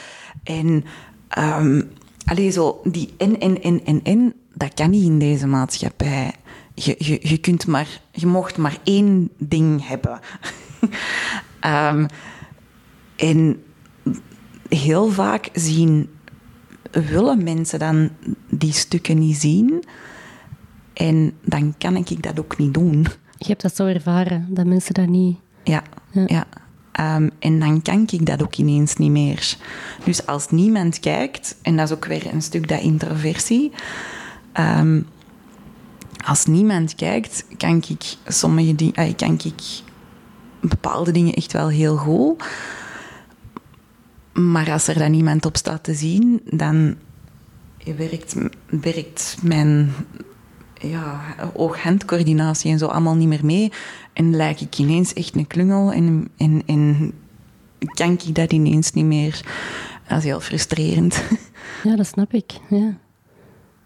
En ehm allee, zo die en, en, en, en, en, dat kan niet in deze maatschappij. Je, je, je, kunt maar, je mocht maar één ding hebben. Ehm, en heel vaak zien, willen mensen dan die stukken niet zien. En dan kan ik dat ook niet doen. Je hebt dat zo ervaren, dat mensen dat niet... Ja, Ja. ja. Ehm, en dan kan ik dat ook ineens niet meer. Dus als niemand kijkt, en dat is ook weer een stuk dat introversie. Ehm, als niemand kijkt, kan ik sommige dingen, eh, kan ik bepaalde dingen echt wel heel goed. Maar als er dan niemand op staat te zien, dan werkt, werkt mijn ja, oog-handcoördinatie en zo allemaal niet meer mee. En lijk ik ineens echt een klungel en, en, kan ik dat ineens niet meer. Dat is heel frustrerend. Ja, dat snap ik. Ja.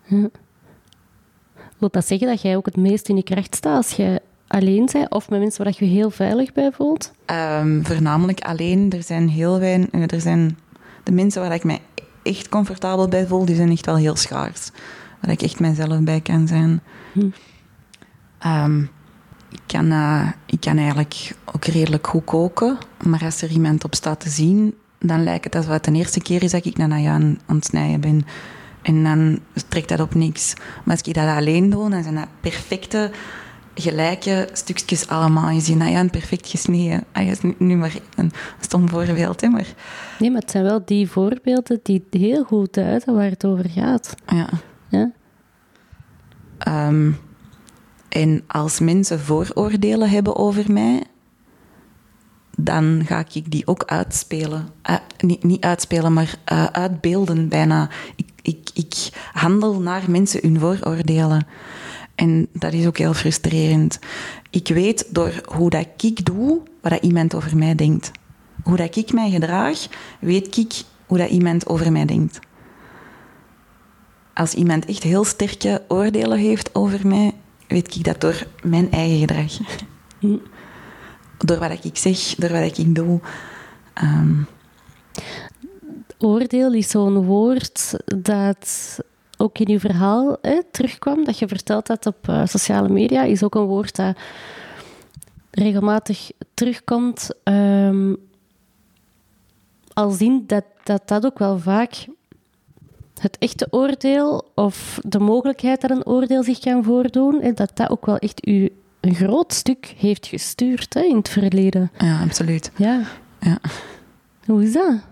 Ja. Wil dat zeggen dat jij ook het meest in je kracht staat als je alleen bent? Of met mensen waar je je heel veilig bij voelt? Ehm, voornamelijk alleen. Er zijn heel weinig... Er zijn De mensen waar ik mij echt comfortabel bij voel, die zijn echt wel heel schaars. Waar ik echt mijzelf bij kan zijn. Hm. Ehm, ik, kan, eh, ik kan eigenlijk ook redelijk goed koken. Maar als er iemand op staat te zien, dan lijkt het alsof het de eerste keer is dat ik naar aan, aan het snijden ben. En dan trekt dat op niks. Maar als ik dat alleen doe, dan zijn dat perfecte, gelijke stukjes allemaal. Je ziet Naya perfect gesneden. Ah, is nu, maar een stom voorbeeld, hè, maar... Nee, maar het zijn wel die voorbeelden die heel goed duiden waar het over gaat. Ja. Ja? Ehm, en als mensen vooroordelen hebben over mij, dan ga ik die ook uitspelen. Eh, niet, niet uitspelen, maar eh, uitbeelden bijna. Ik, ik, ik handel naar mensen hun vooroordelen. En dat is ook heel frustrerend. Ik weet door hoe dat ik doe, wat dat iemand over mij denkt. Hoe dat ik mij gedraag, weet ik hoe dat iemand over mij denkt. Als iemand echt heel sterke oordelen heeft over mij, weet ik dat door mijn eigen gedrag. Hm. Door wat ik zeg, door wat ik doe. Ehm, Oordeel is zo'n woord dat ook in uw verhaal hè, terugkwam, dat je verteld had op eh, sociale media, is ook een woord dat regelmatig terugkomt. ehm als in dat, dat dat ook wel vaak het echte oordeel of de mogelijkheid dat een oordeel zich kan voordoen, dat dat ook wel echt u een groot stuk heeft gestuurd hè, in het verleden. ja, absoluut. Ja. Ja. Hoe is dat?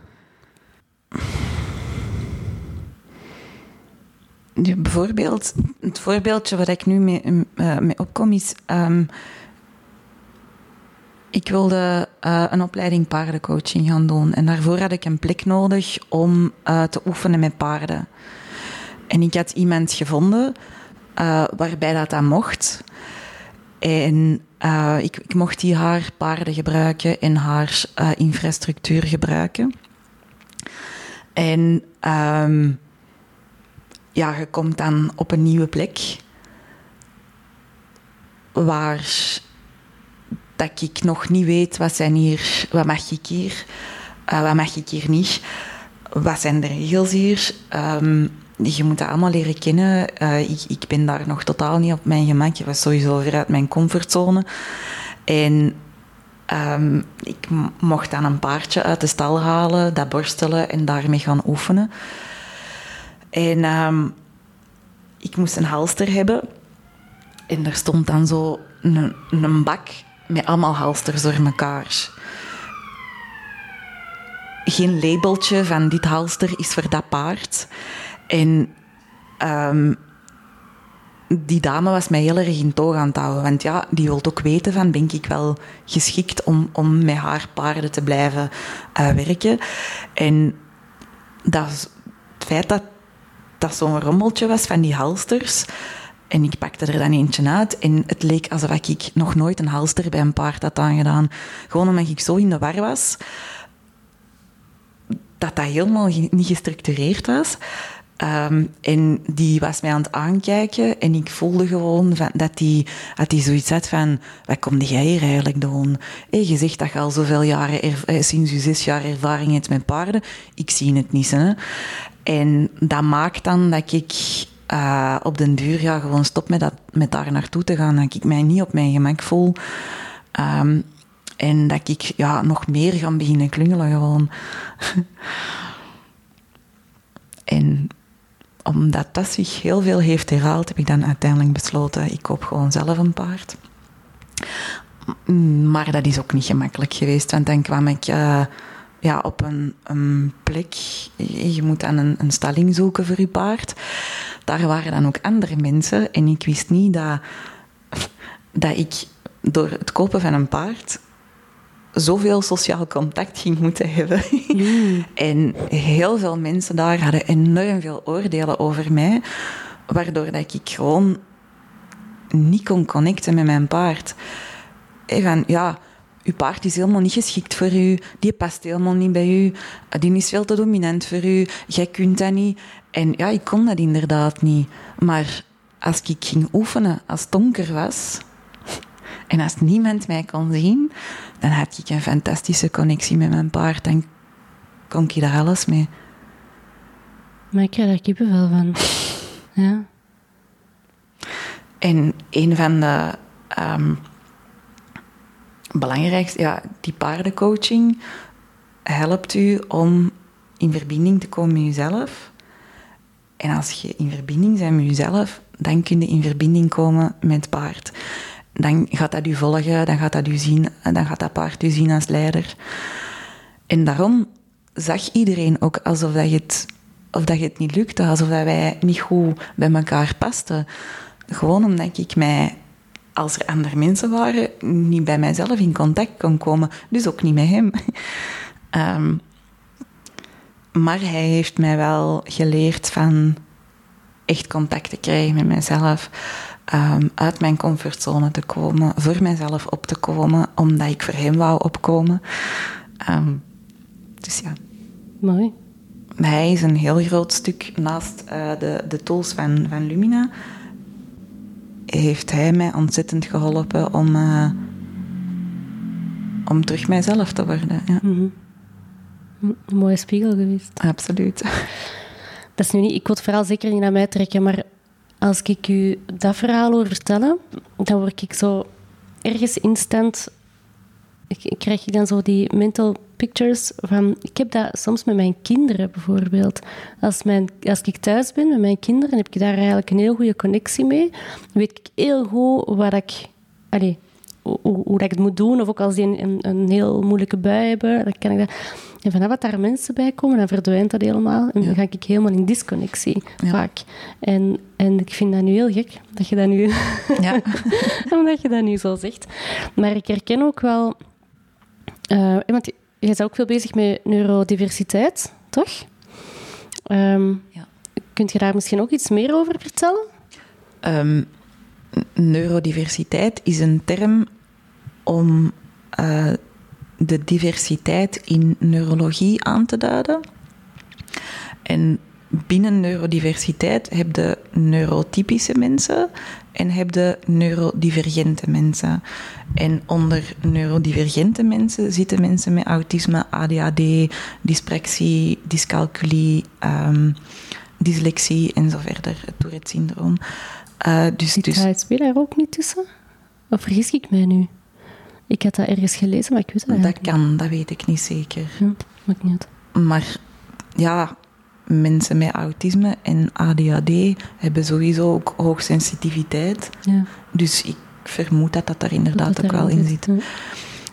Bijvoorbeeld, het voorbeeldje waar ik nu mee, eh, mee opkom is... ehm, ik wilde eh, een opleiding paardencoaching gaan doen. En daarvoor had ik een plek nodig om eh, te oefenen met paarden. En ik had iemand gevonden waarbij dat, dat mocht. En ik, ik mocht die haar paarden gebruiken en haar infrastructuur gebruiken. En ehm, ja, je komt dan op een nieuwe plek waar dat ik nog niet weet wat zijn hier, wat mag ik hier, eh, wat mag ik hier niet, wat zijn de regels hier. Ehm, je moet dat allemaal leren kennen. Eh, ik, ik ben daar nog totaal niet op mijn gemak. Ik was sowieso ver uit mijn comfortzone. En ehm, ik mocht dan een paardje uit de stal halen, dat borstelen en daarmee gaan oefenen. En ehm, ik moest een halster hebben. En er stond dan zo een, een bak met allemaal halsters door elkaar. Geen labeltje van dit halster is voor dat paard. En ehm, die dame was mij heel erg in toog aan het houden. Want ja, die wil ook weten van, ben ik wel geschikt om, om met haar paarden te blijven eh, werken. En dat, het feit dat dat zo'n rommeltje was van die halsters... En ik pakte er dan eentje uit en het leek alsof ik nog nooit een halster bij een paard had aangedaan. Gewoon omdat ik zo in de war was, dat dat helemaal niet gestructureerd was. Ehm, en die was mij aan het aankijken en ik voelde gewoon van, dat die, dat die zoiets had van, wat kom jij hier eigenlijk doen? Hé, je zegt dat je al zoveel jaren, eh, sinds je zes jaar ervaring hebt met paarden. Ik zie het niet. Hè. En dat maakt dan dat ik eh, op den duur ja, gewoon stop met, dat, met daar naartoe te gaan. Dat ik mij niet op mijn gemak voel. Ehm, en dat ik ja, nog meer ga beginnen klungelen gewoon. en omdat dat zich heel veel heeft herhaald, heb ik dan uiteindelijk besloten, ik koop gewoon zelf een paard. Mm, Maar dat is ook niet gemakkelijk geweest, want dan kwam ik eh, ja, op een, plek. Je je moet dan een, een stalling zoeken voor je paard. Daar waren dan ook andere mensen en ik wist niet dat, dat ik door het kopen van een paard zoveel sociaal contact ging moeten hebben. en heel veel mensen daar hadden enorm veel oordelen over mij, waardoor dat ik gewoon niet kon connecten met mijn paard. En van, ja, uw paard is helemaal niet geschikt voor u, die past helemaal niet bij u, die is veel te dominant voor u, jij kunt dat niet. En ja, ik kon dat inderdaad niet. Maar als ik ging oefenen, als het donker was, en als niemand mij kon zien, dan had ik een fantastische connectie met mijn paard. Dan kon ik daar alles mee. Maar ik krijg daar kippenvel van. Ja. En een van de ehm, belangrijkste, ja, die paardencoaching helpt u om in verbinding te komen met jezelf. En als je in verbinding bent met jezelf, dan kun je in verbinding komen met het paard. Dan gaat dat u volgen, dan gaat dat u zien, dan gaat dat paard u zien als leider. En daarom zag iedereen ook alsof dat je het, of dat je het niet lukte, alsof dat wij niet goed bij elkaar pasten. Gewoon omdat ik mij, als er andere mensen waren, niet bij mijzelf in contact kon komen. Dus ook niet met hem. Ehm, maar hij heeft mij wel geleerd van echt contact te krijgen met mezelf. Um, uit mijn comfortzone te komen, voor mezelf op te komen, omdat ik voor hem wou opkomen. Um, dus ja. Mooi. Hij is een heel groot stuk naast uh, de, de tools van, van Lumina. Heeft hij mij ontzettend geholpen om, uh, om terug mijzelf te worden. Ja. Mm -hmm. Een mooie spiegel geweest. Absoluut. Dat is nu niet, ik wil het verhaal zeker niet naar mij trekken, maar als ik u dat verhaal hoor vertellen, dan word ik zo ergens instant. Krijg ik dan zo die mental pictures van. Ik heb dat soms met mijn kinderen bijvoorbeeld. Als, mijn, als ik thuis ben met mijn kinderen, heb ik daar eigenlijk een heel goede connectie mee. Dan weet ik heel goed wat ik. Allez, hoe, hoe, dat ik het moet doen. Of ook als die een, een, een heel moeilijke bui hebben, dan kan ik dat. En vanaf dat daar mensen bij komen, dan verdwijnt dat helemaal. En dan ga ik helemaal in disconnectie, ja. vaak. En, en ik vind dat nu heel gek, dat je dat nu... Ja. Omdat je dat nu zo zegt. Maar ik herken ook wel... Uh, want je bent ook veel bezig met neurodiversiteit, toch? Um, ja. Kunt je daar misschien ook iets meer over vertellen? Um, neurodiversiteit is een term om... Uh, de diversiteit in neurologie aan te duiden. En binnen neurodiversiteit heb je neurotypische mensen en heb je neurodivergente mensen. En onder neurodivergente mensen zitten mensen met autisme, ADHD, dyspraxie, dyscalculie, um, dyslexie en zo verder, het Tourette-syndroom. Uh, dus, Zit dus... HSP daar ook niet tussen? Of vergis ik mij nu? Ik had dat ergens gelezen, maar ik weet het Dat kan, dat weet ik niet zeker. Ja, maakt niet uit. Maar ja, mensen met autisme en ADHD hebben sowieso ook hoogsensitiviteit. Ja. Dus ik vermoed dat dat daar inderdaad dat ook wel in zit.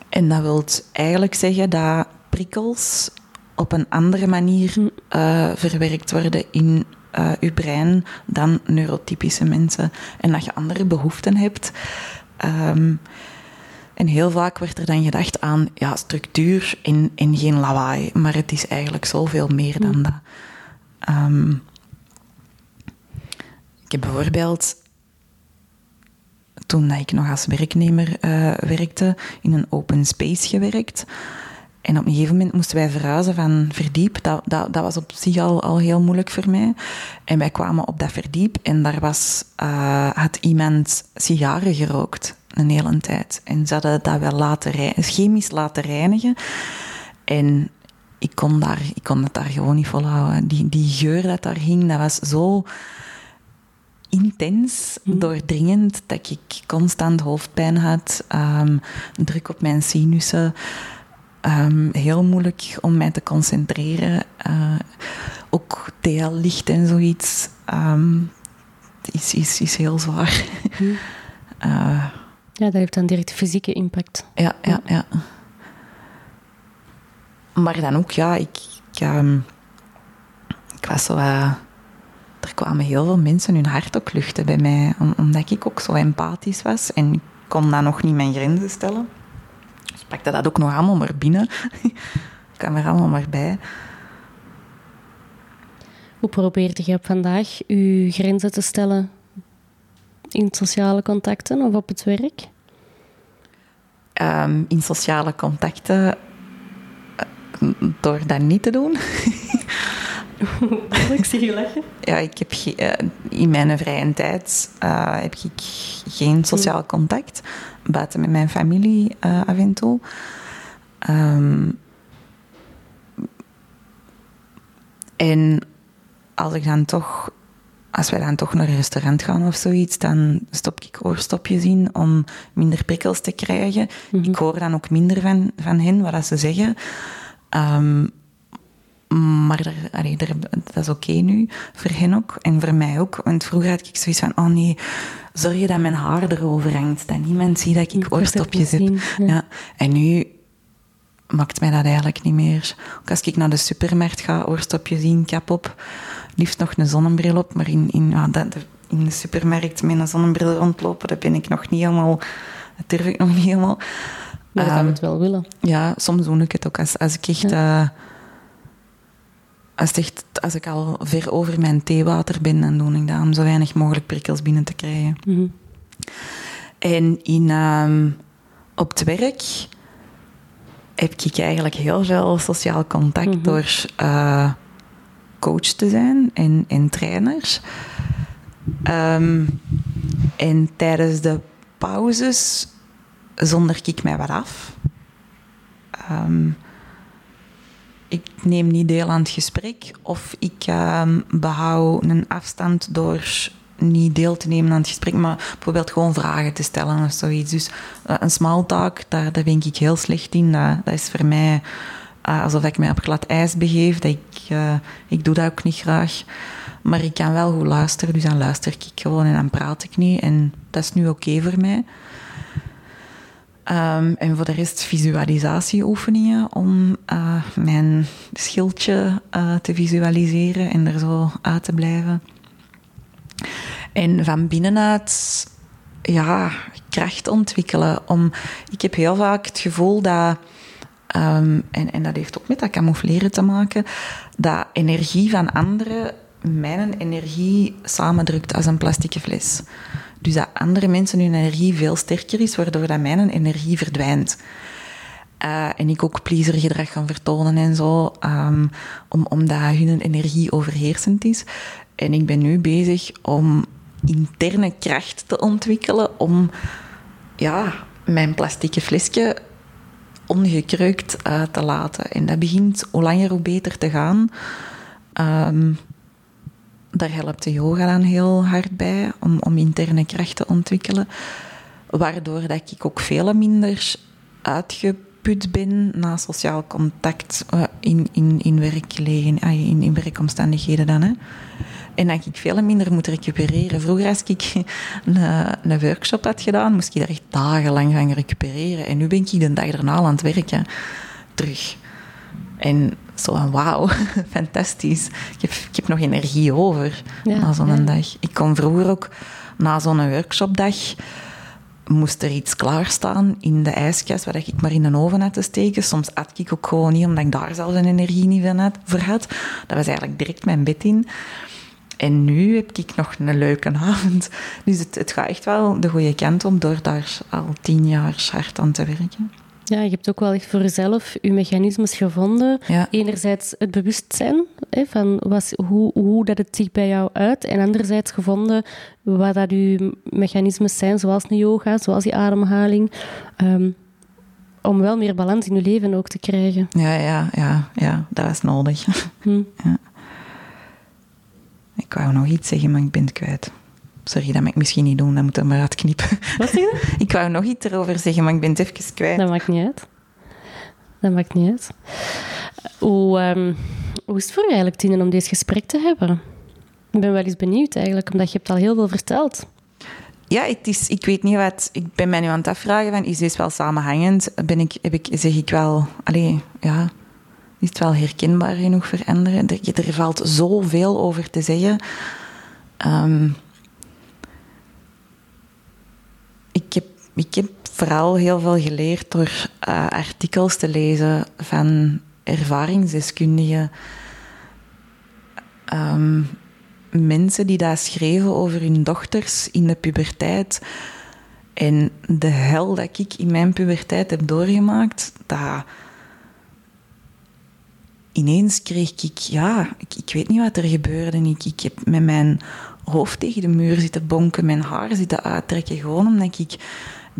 En dat wil eigenlijk zeggen dat prikkels op een andere manier uh, verwerkt worden in uh, je brein dan neurotypische mensen. En dat je andere behoeften hebt. Um, en heel vaak werd er dan gedacht aan ja, structuur en, en geen lawaai. Maar het is eigenlijk zoveel meer dan dat. Um, ik heb bijvoorbeeld, toen ik nog als werknemer uh, werkte, in een open space gewerkt. En op een gegeven moment moesten wij verhuizen van verdiep. Dat, dat, dat was op zich al, al heel moeilijk voor mij. En wij kwamen op dat verdiep en daar was, uh, had iemand sigaren gerookt een hele tijd. En ze hadden dat wel laten reinigen, chemisch laten reinigen. En ik kon, daar, ik kon het daar gewoon niet volhouden. Die, die geur dat daar hing, dat was zo intens, mhm. doordringend, dat ik constant hoofdpijn had, um, druk op mijn sinussen. Um, heel moeilijk om mij te concentreren. Uh, ook TL-licht en zoiets um, is, is, is heel zwaar. Mm. uh, ja, dat heeft dan direct fysieke impact. Ja, ja, ja. Maar dan ook, ja, ik, ik, um, ik was zo... Uh, er kwamen heel veel mensen hun hart ook luchten bij mij, omdat ik ook zo empathisch was en ik kon dan nog niet mijn grenzen stellen. Ik pakte dat ook nog allemaal maar binnen. ik kwam er allemaal maar bij. Hoe probeerde je op vandaag je grenzen te stellen in sociale contacten of op het werk? Um, in sociale contacten uh, door dat niet te doen. ik zie je lachen. Ja, ik heb uh, in mijn vrije tijd uh, heb ik geen sociaal contact, buiten met mijn familie af en toe. Um, En als ik dan toch als wij dan toch naar een restaurant gaan of zoiets, dan stop ik oorstopjes in om minder prikkels te krijgen. Ik hoor dan ook minder van, van hen, wat ze zeggen. Ehm, maar er, allee, er, dat is oké nu, voor hen ook en voor mij ook. Want vroeger had ik zoiets van, oh nee, zorg je dat mijn haar erover hangt, dat niemand ziet dat ik oorstopjes heb. Ja. ja. En nu maakt mij dat eigenlijk niet meer. Ook als ik naar de supermarkt ga, oorstopjes in, kap op, liefst nog een zonnebril op, maar in, in, dat, in de supermarkt met een zonnebril rondlopen, dat ben ik nog niet helemaal, dat durf ik nog niet helemaal. Maar dat um, het wel willen. Ja, soms doe ik het ook. Als, als ik echt... Ja. Uh, als, echt, als ik al ver over mijn theewater ben, dan doe ik dat om zo weinig mogelijk prikkels binnen te krijgen. Mm -hmm. En in, um, op het werk heb ik eigenlijk heel veel sociaal contact mm -hmm. door uh, coach te zijn en, en trainers. Um, en tijdens de pauzes zonder ik mij wat af. Um, ik neem niet deel aan het gesprek of ik um, behoud een afstand door niet deel te nemen aan het gesprek, maar bijvoorbeeld gewoon vragen te stellen of zoiets. Dus uh, een small talk, daar, ben ik heel slecht in. Dat, is voor mij uh, alsof ik mij op glad ijs begeef. Dat ik, uh, ik doe dat ook niet graag. Maar ik kan wel goed luisteren, dus dan luister ik gewoon en dan praat ik niet. En dat is nu oké voor mij. Um, en voor de rest visualisatieoefeningen om uh, mijn schildje uh, te visualiseren en er zo uit te blijven. En van binnenuit ja, kracht ontwikkelen. Om, ik heb heel vaak het gevoel dat, um, en, en dat heeft ook met dat camoufleren te maken, dat energie van anderen mijn energie samendrukt als een plastieke fles. Dus dat andere mensen hun energie veel sterker is, waardoor dat mijn energie verdwijnt. Uh, en ik ook pleasergedrag gaan vertonen en zo, um, om, omdat hun energie overheersend is. En ik ben nu bezig om interne kracht te ontwikkelen om ja, mijn plastieke flesje ongekruikt uh, te laten. En dat begint hoe langer hoe beter te gaan. Um, daar helpt de yoga dan heel hard bij om, om interne kracht te ontwikkelen. Waardoor dat ik ook veel minder uitgeput ben na sociaal contact uh, in, in, in, werklegen, uh, in, in werkomstandigheden dan. Hè. En dat ik veel minder moet recupereren. Vroeger, als ik een, een workshop had gedaan, moest ik daar echt dagenlang gaan recupereren. En nu ben ik de dag daarna aan het werken. Terug. En zo van wauw, fantastisch. Ik heb, ik heb nog energie over na zo'n dag. Ik kon vroeger ook na zo'n workshopdag moest er iets klaarstaan in de ijskast waar ik maar in de oven had te steken. Soms at ik ook gewoon niet, omdat ik daar zelf een energie niet voor had. Dat was eigenlijk direct mijn bed in. En nu heb ik nog een leuke avond. Dus het, het gaat echt wel de goede kant op door daar al tien jaar hard aan te werken. Ja, je hebt ook wel echt voor jezelf je mechanismes gevonden. Enerzijds het bewustzijn hè, van was, hoe, hoe dat het zich bij jou uit. En anderzijds gevonden wat dat je mechanismes zijn, zoals een yoga, zoals die ademhaling. Um, om wel meer balans in je leven ook te krijgen. Ja, ja, ja, ja dat is nodig. Hm. Ja. Ik wou nog iets zeggen, maar ik ben het kwijt. Sorry, dat mag ik misschien niet doen, dat moet er maar uitknippen. Wat zeg je? ik wou nog iets erover zeggen, maar ik ben het even kwijt. Dat maakt niet uit. Dat maakt niet uit. Hoe, um, hoe is het voor je eigenlijk, Tine, om deze gesprek te hebben? Ik ben wel eens benieuwd eigenlijk, omdat je hebt al heel veel verteld. Ja, het is, ik weet niet wat... Ik ben mij nu aan het afvragen van, is dit wel samenhangend? Ben ik, heb ik, zeg ik wel... Allee, ja... Is het wel herkenbaar genoeg voor anderen? Er, er valt zoveel over te zeggen. Um, ik heb, vooral heel veel geleerd door uh, artikels te lezen van ervaringsdeskundigen. Um, mensen die daar schreven over hun dochters in de puberteit. En de hel dat ik in mijn puberteit heb doorgemaakt, dat ineens kreeg ik, ja, ik, ik weet niet wat er gebeurde. Ik, ik heb met mijn hoofd tegen de muur zitten bonken, mijn haar zitten uittrekken. Gewoon omdat ik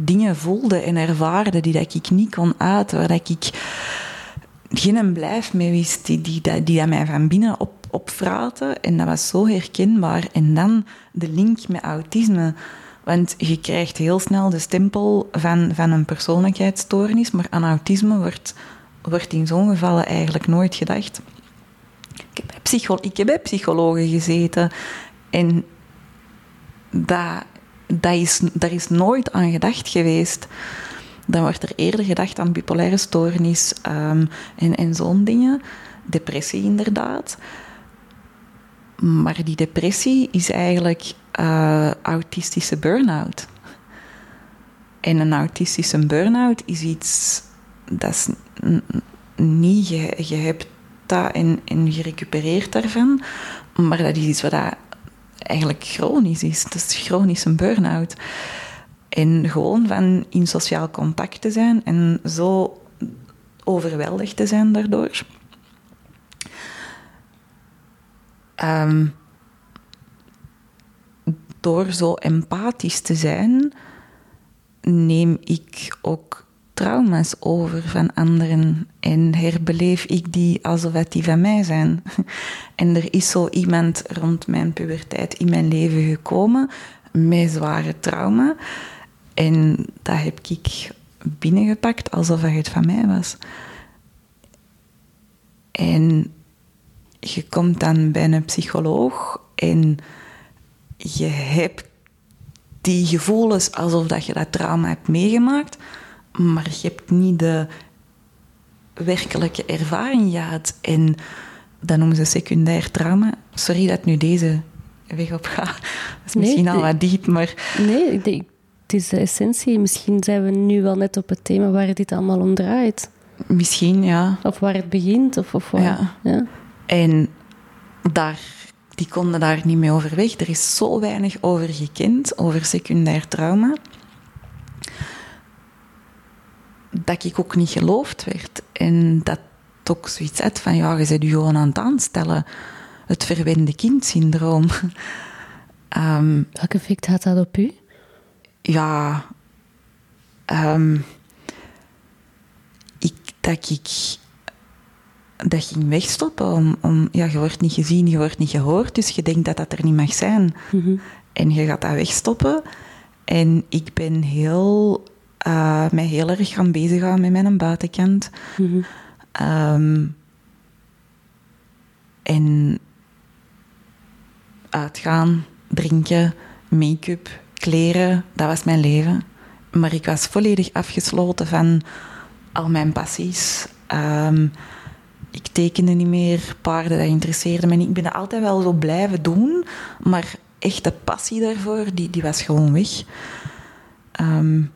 dingen voelde en ervaarde die dat ik niet kon uiten. Waar dat ik geen blijf mee wist, die, die, die, die mij van binnen op, opvraten en dat was zo herkenbaar. En dan de link met autisme. Want je krijgt heel snel de stempel van, van een persoonlijkheidsstoornis, maar aan autisme wordt, wordt in zo'n gevallen eigenlijk nooit gedacht. Ik heb, bij psycho ik heb bij psychologen gezeten en dat, dat is, daar is nooit aan gedacht geweest. Dan wordt er eerder gedacht aan bipolaire stoornis um, en, en zo'n dingen. Depressie inderdaad. Maar die depressie is eigenlijk uh, autistische burn-out. En een autistische burn-out is iets dat is niet, je, je hebt dat en, en je recupereert daarvan, maar dat is iets wat eigenlijk chronisch is. Dat is chronisch een burn-out. En gewoon van in sociaal contact te zijn en zo overweldigd te zijn daardoor. Um, door zo empathisch te zijn, neem ik ook trauma's over van anderen en herbeleef ik die alsof het die van mij zijn. En er is zo iemand rond mijn puberteit in mijn leven gekomen met zware trauma. En dat heb ik binnengepakt alsof het van mij was. En je komt dan bij een psycholoog en je hebt die gevoelens alsof dat je dat trauma hebt meegemaakt, maar je hebt niet de werkelijke ervaring gehad. En dat noemen ze secundair trauma. Sorry dat nu deze weg op gaat. Dat is misschien al wat diep, maar... Nee, ik denk, het is de essentie. Misschien zijn we nu wel net op het thema waar dit allemaal om draait. Misschien, ja. Of waar het begint, of, of waar, ja. ja. En daar die konden daar niet mee overweg. Er is zo weinig over gekend, over secundair trauma, dat ik ook niet geloofd werd. En dat ook zoiets had van, ja, je bent je gewoon aan het aanstellen. Het verwende kind-syndroom. Um, Welk effect had dat op u? Ja, um, ik, dat ik dat ging wegstoppen. Om, om, ja, je wordt niet gezien, je wordt niet gehoord, dus je denkt dat dat er niet mag zijn. Mhm. En je gaat dat wegstoppen. En ik ben heel, uh, mij heel erg gaan bezighouden met mijn buitenkant. Mm um, en uitgaan, drinken, make-up, kleren, dat was mijn leven. Maar ik was volledig afgesloten van al mijn passies. Um, ik tekende niet meer, paarden, dat interesseerde me niet. Ik ben dat altijd wel zo blijven doen, maar echt de passie daarvoor, die, die was gewoon weg. Um,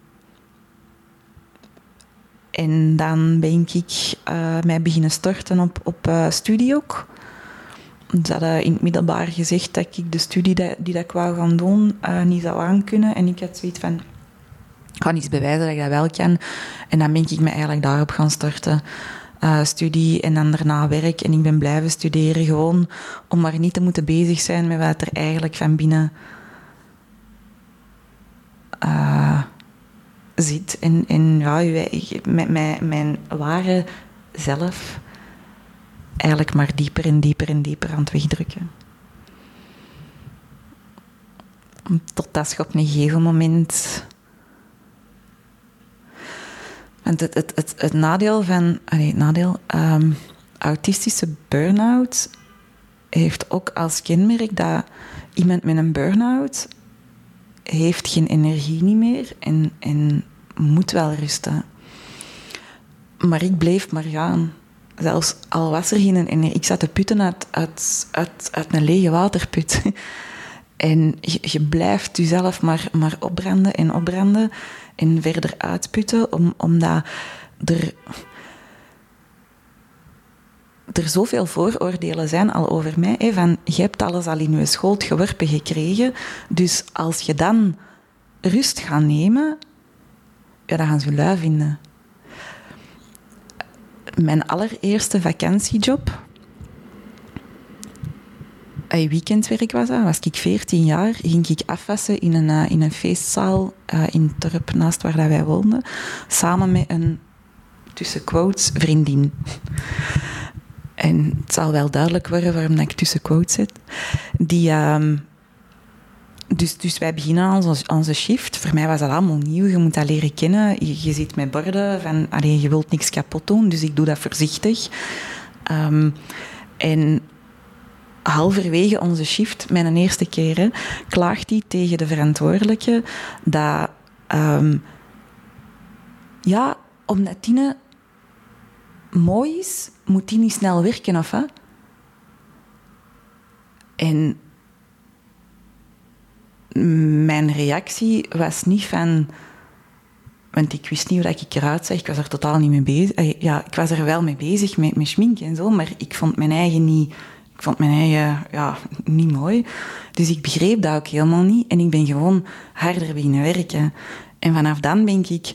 en dan ben ik uh, mij beginnen storten op, op uh, studie ook. Ze hadden in het middelbaar gezegd dat ik de studie die, die dat ik wou gaan doen uh, niet zou aankunnen. En ik had zoiets van, ik ga iets bewijzen dat ik dat wel kan. En dan ben ik me eigenlijk daarop gaan storten uh, studie en dan daarna werk. En ik ben blijven studeren gewoon om maar niet te moeten bezig zijn met wat er eigenlijk van binnen zit. En, en ja, met mijn, mijn ware zelf eigenlijk maar dieper en dieper en dieper aan het wegdrukken. Totdat je op een gegeven moment want het, het, het, nadeel van... Allee, het nadeel... Um, autistische burn-out heeft ook als kenmerk dat iemand met een burn-out heeft geen energie niet meer en, en moet wel rusten. Maar ik bleef maar gaan. Zelfs al was er geen energie. Ik zat te putten uit, uit, uit, een lege waterput. En je, je blijft jezelf maar, maar opbranden en opbranden en verder uitputten, om, omdat er, er zoveel vooroordelen zijn al over mij. Hè, van, je hebt alles al in je schoot geworpen gekregen, dus als je dan rust gaat nemen, ja, dan gaan ze lui vinden. Mijn allereerste vakantiejob weekendwerk was dat, was ik 14 jaar, ging ik afwassen in een, uh, in een feestzaal uh, in dorp naast waar dat wij woonden, samen met een, tussen quotes, vriendin. En het zal wel duidelijk worden waarom ik tussen quotes zit. Die, ehm, dus, dus wij beginnen onze, onze shift. Voor mij was dat allemaal nieuw. Je moet dat leren kennen. Je, je zit met borden van, alleen je wilt niks kapot doen, dus ik doe dat voorzichtig. Ehm, en halverwege onze shift, mijn eerste keer, klaagt hij tegen de verantwoordelijke dat... Um, ja, omdat Tine mooi is, moet die niet snel werken, of hè? En mijn reactie was niet van... Want ik wist niet hoe ik eruit zag. Ik was er totaal niet mee bezig. Eh, ja, ik was er wel mee bezig, met, met schmink en zo. Maar ik vond mijn eigen niet... Ik vond mijn eigen ja, niet mooi. Dus ik begreep dat ook helemaal niet. En ik ben gewoon harder beginnen werken. En vanaf dan ben ik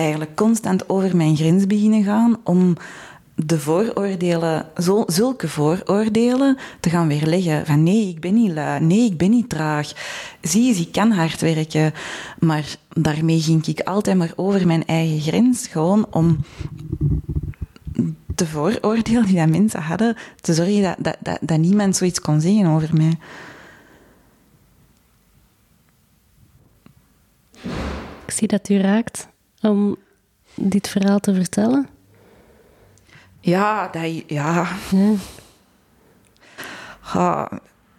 eigenlijk constant over mijn grens beginnen gaan om de vooroordelen, zulke vooroordelen, te gaan weerleggen. Van nee, ik ben niet lui, nee, ik ben niet traag. Zie eens, ik kan hard werken. Maar daarmee ging ik altijd maar over mijn eigen grens, gewoon om de vooroordelen die dat mensen hadden, te zorgen dat, dat, dat, dat niemand zoiets kon zeggen over mij. Ik zie dat u raakt om dit verhaal te vertellen. Ja, dat, ja. ja.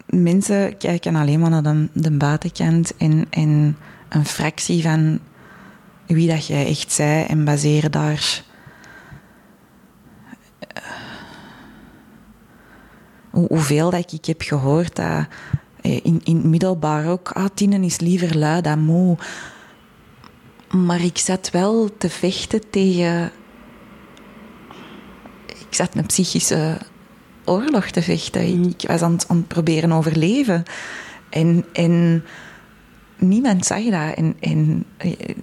mensen kijken alleen maar naar de, de buitenkant en, en een fractie van wie dat jij echt zij en baseren daar eh, hoeveel dat ik heb gehoord dat eh, in, in middelbaar ook, ah, Tine is liever lui dan moe. Maar ik zat wel te vechten tegen ik zat een psychische oorlog te vechten. Mm. Ik was aan het, aan het proberen overleven. En, en niemand zag dat. En, en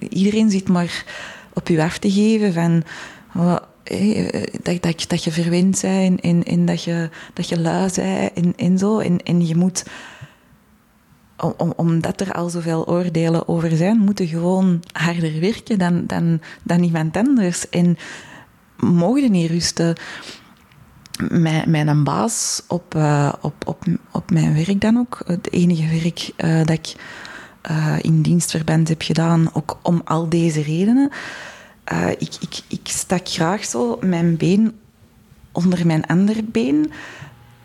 iedereen zit maar op je af te geven van... Oh, dat, dat, dat je verwend bent en, en dat, je, dat je lui bent en, en zo. En, en je moet... Om, omdat er al zoveel oordelen over zijn, moeten gewoon harder werken dan, dan, dan iemand anders. En mogen niet rusten. Mijn, mijn baas op, uh, op, op, op mijn werk dan ook, het enige werk uh, dat ik uh, in dienstverband heb gedaan, ook om al deze redenen. ik, ik, ik stak graag zo mijn been onder mijn andere been.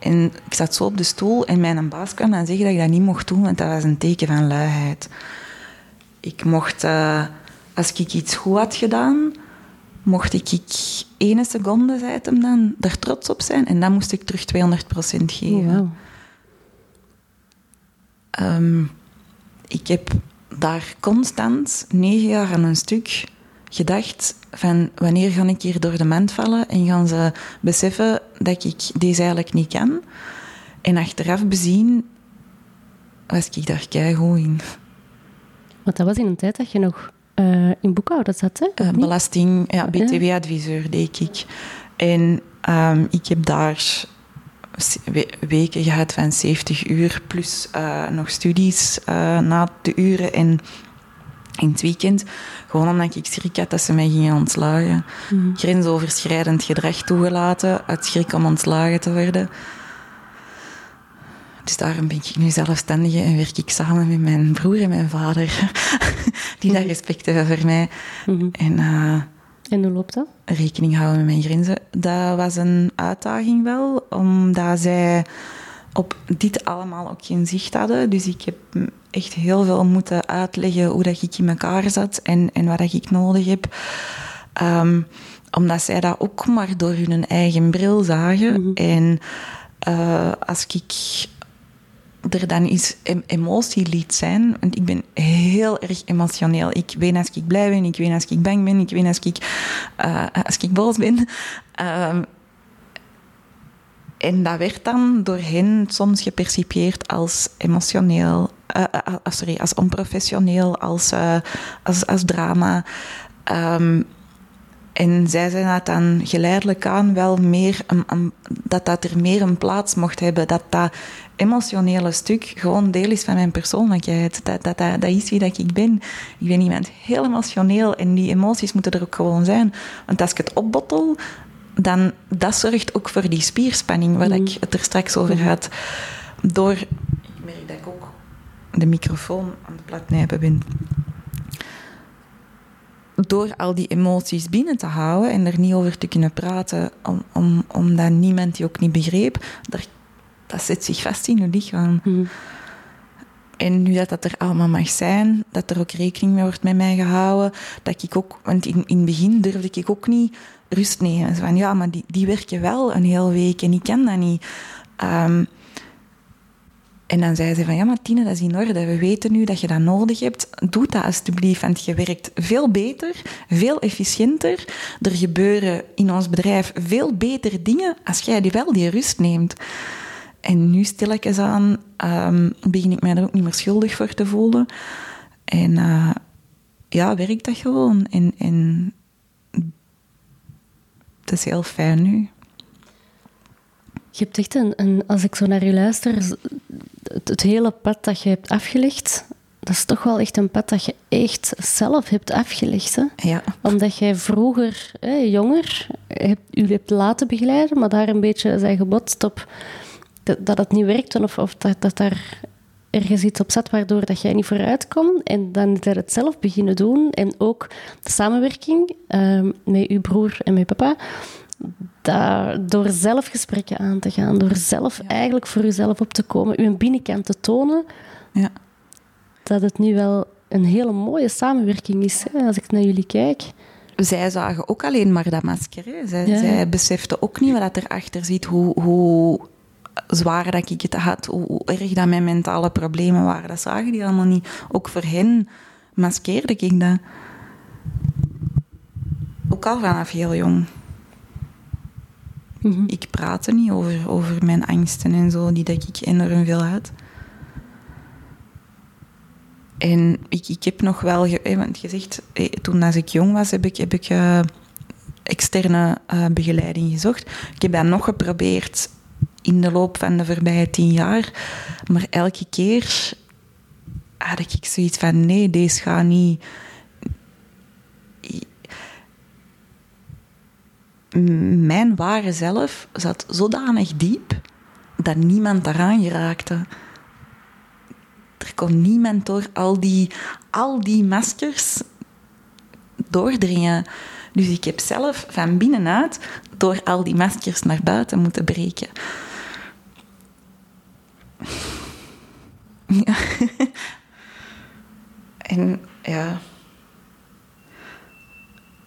En ik zat zo op de stoel en mijn baas kwam dan zeggen dat ik dat niet mocht doen, want dat was een teken van luiheid. Ik mocht, als ik iets goed had gedaan, mocht ik, ik ene seconde, zei het hem dan, daar trots op zijn. En dan moest ik terug 200% geven. Oh, ehm, ik heb daar constant negen jaar aan een stuk gedacht van wanneer ga ik hier door de mand vallen en gaan ze beseffen dat ik deze eigenlijk niet kan. En achteraf bezien was ik daar keigoed in. Want dat was in een tijd dat je nog uh, in boekhouden zat, hè? Uh, belasting, ja, BTW-adviseur deed ik. En um, ik heb daar weken gehad van 70 uur plus uh, nog studies na de uren en in het weekend. Gewoon omdat ik schrik had dat ze mij gingen ontslagen. Mm. Grensoverschrijdend gedrag toegelaten uit schrik om ontslagen te worden. Dus daarom ben ik nu zelfstandige en werk ik samen met mijn broer en mijn vader, die daar mhm. respect hebben voor mij. Mhm. En, uh, en hoe loopt dat? Rekening houden met mijn grenzen. Dat was een uitdaging wel, omdat zij op dit allemaal ook geen zicht hadden. Dus ik heb echt heel veel moeten uitleggen hoe dat ik in elkaar zat en, en wat ik nodig heb. Ehm, omdat zij dat ook maar door hun eigen bril zagen. Mhm. En uh, als ik er dan eens emotie liet zijn. Want ik ben heel erg emotioneel. Ik weet als ik blij ben, ik weet als ik bang ben, ik weet als ik, uh, als ik boos ben. Uh, en dat werd dan door hen soms gepercipieerd als emotioneel, uh, sorry, als onprofessioneel, als, als, als drama. Um, en zij zijn dat dan geleidelijk aan wel meer, een, dat dat er meer een plaats mocht hebben. Dat dat emotionele stuk gewoon deel is van mijn persoonlijkheid. Dat, dat, dat, dat is wie dat ik ben. Ik ben iemand heel emotioneel en die emoties moeten er ook gewoon zijn. Want als ik het opbottel, dan dat zorgt ook voor die spierspanning waar ik het er straks over had. Door, ik merk dat ik ook de microfoon aan het platnijpen ben. Door al die emoties binnen te houden en er niet over te kunnen praten, om, om, omdat niemand die ook niet begreep, dat, dat zit zich vast in je lichaam. En nu dat dat er allemaal mag zijn, dat er ook rekening mee wordt met mij gehouden, dat ik ook, want in, in het begin durfde ik ook niet rust nemen. Zo van, ja, maar die, die werken wel een hele week en ik kan dat niet. Um, en dan zei ze van, ja maar Tine, dat is in orde. We weten nu dat je dat nodig hebt. Doe dat alsjeblieft, want je werkt veel beter, veel efficiënter. Er gebeuren in ons bedrijf veel betere dingen als jij die wel die rust neemt. En nu stilletjes aan um, begin ik mij er ook niet meer schuldig voor te voelen. En uh, ja, werkt dat gewoon. En, en het is heel fijn nu. Je hebt echt een, een, als ik zo naar je luister, het, het, hele pad dat je hebt afgelegd, dat is toch wel echt een pad dat je echt zelf hebt afgelegd. Hè? Ja. Omdat jij vroeger, hè, jonger, hebt, u hebt laten begeleiden, maar daar een beetje zijn gebotst op dat, dat het niet werkte of, of dat, dat daar ergens iets op zat waardoor dat jij niet vooruit kon. En dan is het zelf beginnen doen. En ook de samenwerking uh, met uw broer en met papa. Dat, door zelf gesprekken aan te gaan, door zelf eigenlijk voor uzelf op te komen, uw binnenkant te tonen, ja. dat het nu wel een hele mooie samenwerking is, hè, als ik naar jullie kijk. Zij zagen ook alleen maar dat masker. Hè. Zij, ja. zij beseften ook niet wat erachter zit, hoe, hoe zwaar dat ik het had, hoe erg dat mijn mentale problemen waren. Dat zagen die allemaal niet. Ook voor hen maskeerde ik dat. Ook al vanaf heel jong. Mm -hmm. Ik praatte niet over, over mijn angsten en zo, die dat ik enorm veel had. En ik, ik heb nog wel, ge, want gezegd, toen als ik jong was, heb ik, heb ik uh, externe uh, begeleiding gezocht. Ik heb dat nog geprobeerd in de loop van de voorbije tien jaar. Maar elke keer had ik zoiets van: nee, deze gaat niet. Mijn ware zelf zat zodanig diep dat niemand daaraan geraakte. Er kon niemand door al die, al die maskers doordringen. Dus ik heb zelf van binnenuit door al die maskers naar buiten moeten breken. Ja. en ja.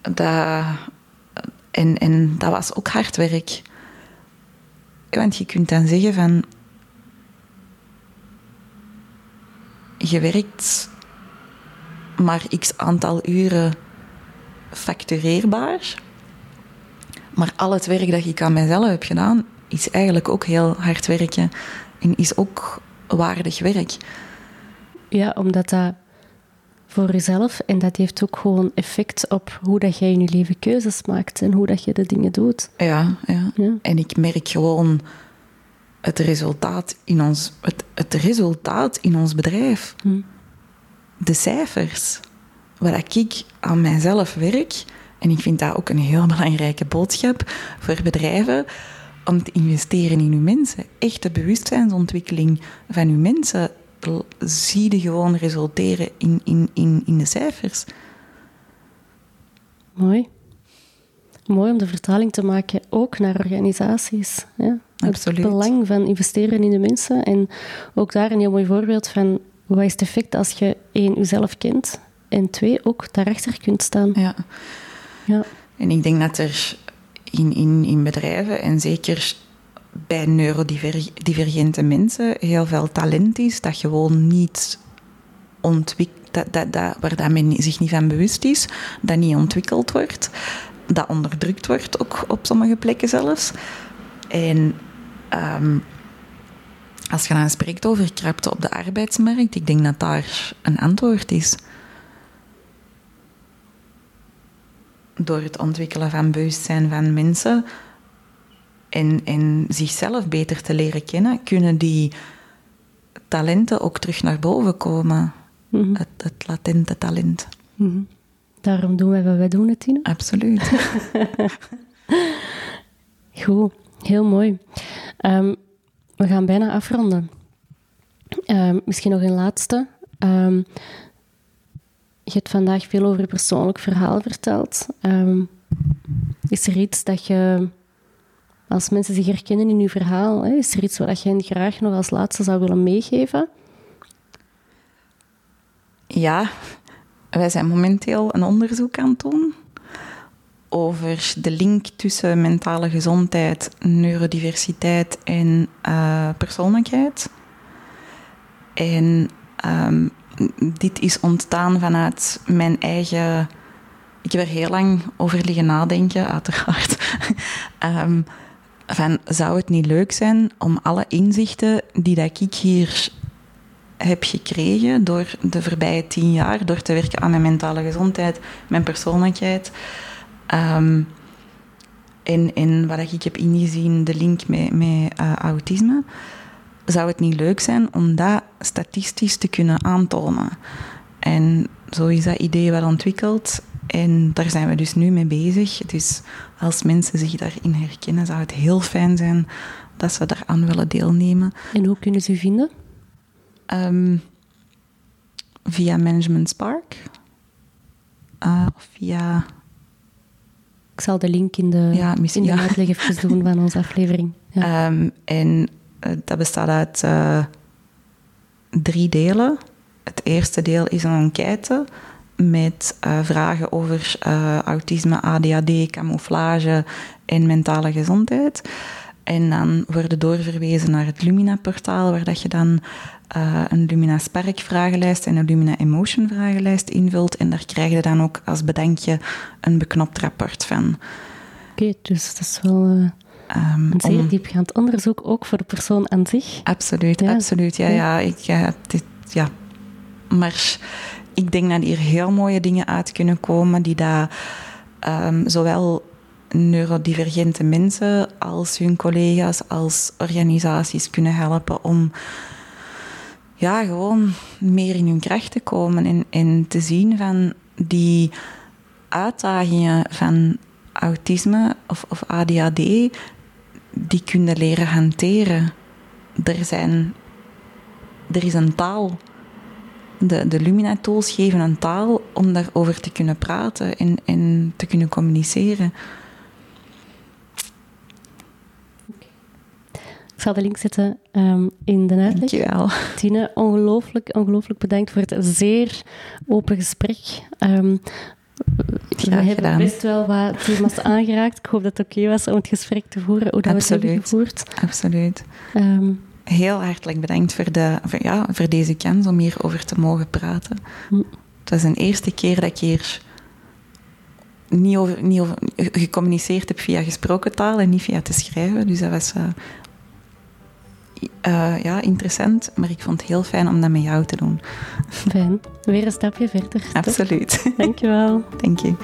Dat, en, en dat was ook hard werk. Want je kunt dan zeggen van. Je werkt maar x aantal uren factureerbaar. Maar al het werk dat ik aan mezelf heb gedaan, is eigenlijk ook heel hard werken. En is ook waardig werk. Ja, omdat dat voor jezelf en dat heeft ook gewoon effect op hoe dat jij in je leven keuzes maakt en hoe dat je de dingen doet. Ja, ja. ja. en ik merk gewoon het resultaat in ons, het, het resultaat in ons bedrijf. Hm. De cijfers. Waar ik aan mijzelf werk, en ik vind dat ook een heel belangrijke boodschap voor bedrijven om te investeren in uw mensen. Echte bewustzijnsontwikkeling van uw mensen zie je gewoon resulteren in, in, in, in de cijfers. Mooi. Mooi om de vertaling te maken ook naar organisaties. Ja? Absoluut. Het belang van investeren in de mensen. En ook daar een heel mooi voorbeeld van wat is het effect als je één, jezelf kent en twee, ook daarachter kunt staan. Ja. ja. En ik denk dat er in, in, in bedrijven en zeker bij neurodivergente mensen heel veel talent is dat gewoon niet ontwikkeld, dat, dat, dat, waar dat men zich niet van bewust is, dat niet ontwikkeld wordt, dat onderdrukt wordt ook op sommige plekken zelfs. En um, als je dan spreekt over krapte op de arbeidsmarkt, ik denk dat daar een antwoord is. Door het ontwikkelen van bewustzijn van mensen en, en zichzelf beter te leren kennen, kunnen die talenten ook terug naar boven komen. Mm-hmm. het, het, latente talent. Mm-hmm. Daarom doen wij wat wij doen, Tine. Absoluut. Goed, heel mooi. Ehm, we gaan bijna afronden. Ehm, misschien nog een laatste. Ehm, je hebt vandaag veel over je persoonlijk verhaal verteld. is er iets dat je, als mensen zich herkennen in je verhaal, hè, is er iets wat je hen graag nog als laatste zou willen meegeven? Ja, wij zijn momenteel een onderzoek aan het doen over de link tussen mentale gezondheid, neurodiversiteit en uh, persoonlijkheid. En um, dit is ontstaan vanuit mijn eigen. Ik heb er heel lang over liggen nadenken, uiteraard. um, van, zou het niet leuk zijn om alle inzichten die dat ik hier heb gekregen door de voorbije tien jaar, door te werken aan mijn mentale gezondheid, mijn persoonlijkheid, Um, en, wat ik heb ingezien, de link met, met uh, autisme, zou het niet leuk zijn om dat statistisch te kunnen aantonen. En zo is dat idee wel ontwikkeld. En daar zijn we dus nu mee bezig. Dus als mensen zich daarin herkennen, zou het heel fijn zijn dat ze daaraan willen deelnemen. En hoe kunnen ze u vinden? Um, via Management Spark. Uh, of via ik zal de link in de, ja, in de uitleg even doen van onze aflevering. Ja. Um, en dat bestaat uit uh, drie delen. Het eerste deel is een enquête met uh, vragen over autisme, ADHD, camouflage en mentale gezondheid. En dan worden doorverwezen naar het Lumina-portaal, waar dat je dan een Lumina Spark vragenlijst en een Lumina Emotion vragenlijst invult. En daar krijg je dan ook als bedankje een beknopt rapport van. Oké, dus dat is wel um, een zeer om... diepgaand onderzoek, ook voor de persoon aan zich. Absoluut, ja. absoluut. Ja, ja, ik, ja, dit, ja. Maar ik denk dat hier heel mooie dingen uit kunnen komen die daar um, zowel neurodivergente mensen als hun collega's, als organisaties kunnen helpen om ja, gewoon meer in hun kracht te komen en, en te zien van die uitdagingen van autisme of, of ADHD, die kunnen leren hanteren. Er, zijn, er is een taal. De, de Lumina-tools geven een taal om daarover te kunnen praten en, en te kunnen communiceren. Ik zal de link zetten um, in de uitleg. Dankjewel. Tine, ongelooflijk, ongelooflijk bedankt voor het zeer open gesprek. Um, we hebben best wel wat thema's aangeraakt. Ik hoop dat het oké was om het gesprek te voeren, hoe dat we het hebben gevoerd. Absoluut. Um, Heel hartelijk bedankt voor, de, voor, ja, voor deze kans om hierover te mogen praten. Hm. Het was een eerste keer dat ik hier niet, over, niet over, gecommuniceerd heb via gesproken taal en niet via te schrijven. Dus dat was uh, uh, ja, interessant, maar ik vond het heel fijn om dat met jou te doen. Fijn. Weer een stapje verder. Absoluut. Dankjewel. Dank je.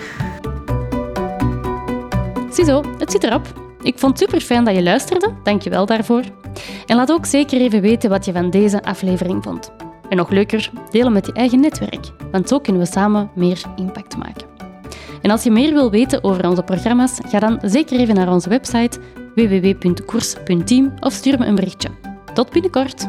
Ziezo, het zit erop. Ik vond het super fijn dat je luisterde. Dankjewel daarvoor. En laat ook zeker even weten wat je van deze aflevering vond. En nog leuker, delen met je eigen netwerk, want zo kunnen we samen meer impact maken. En als je meer wil weten over onze programma's, ga dan zeker even naar onze website www.koers.team of stuur me een berichtje. Tot binnenkort!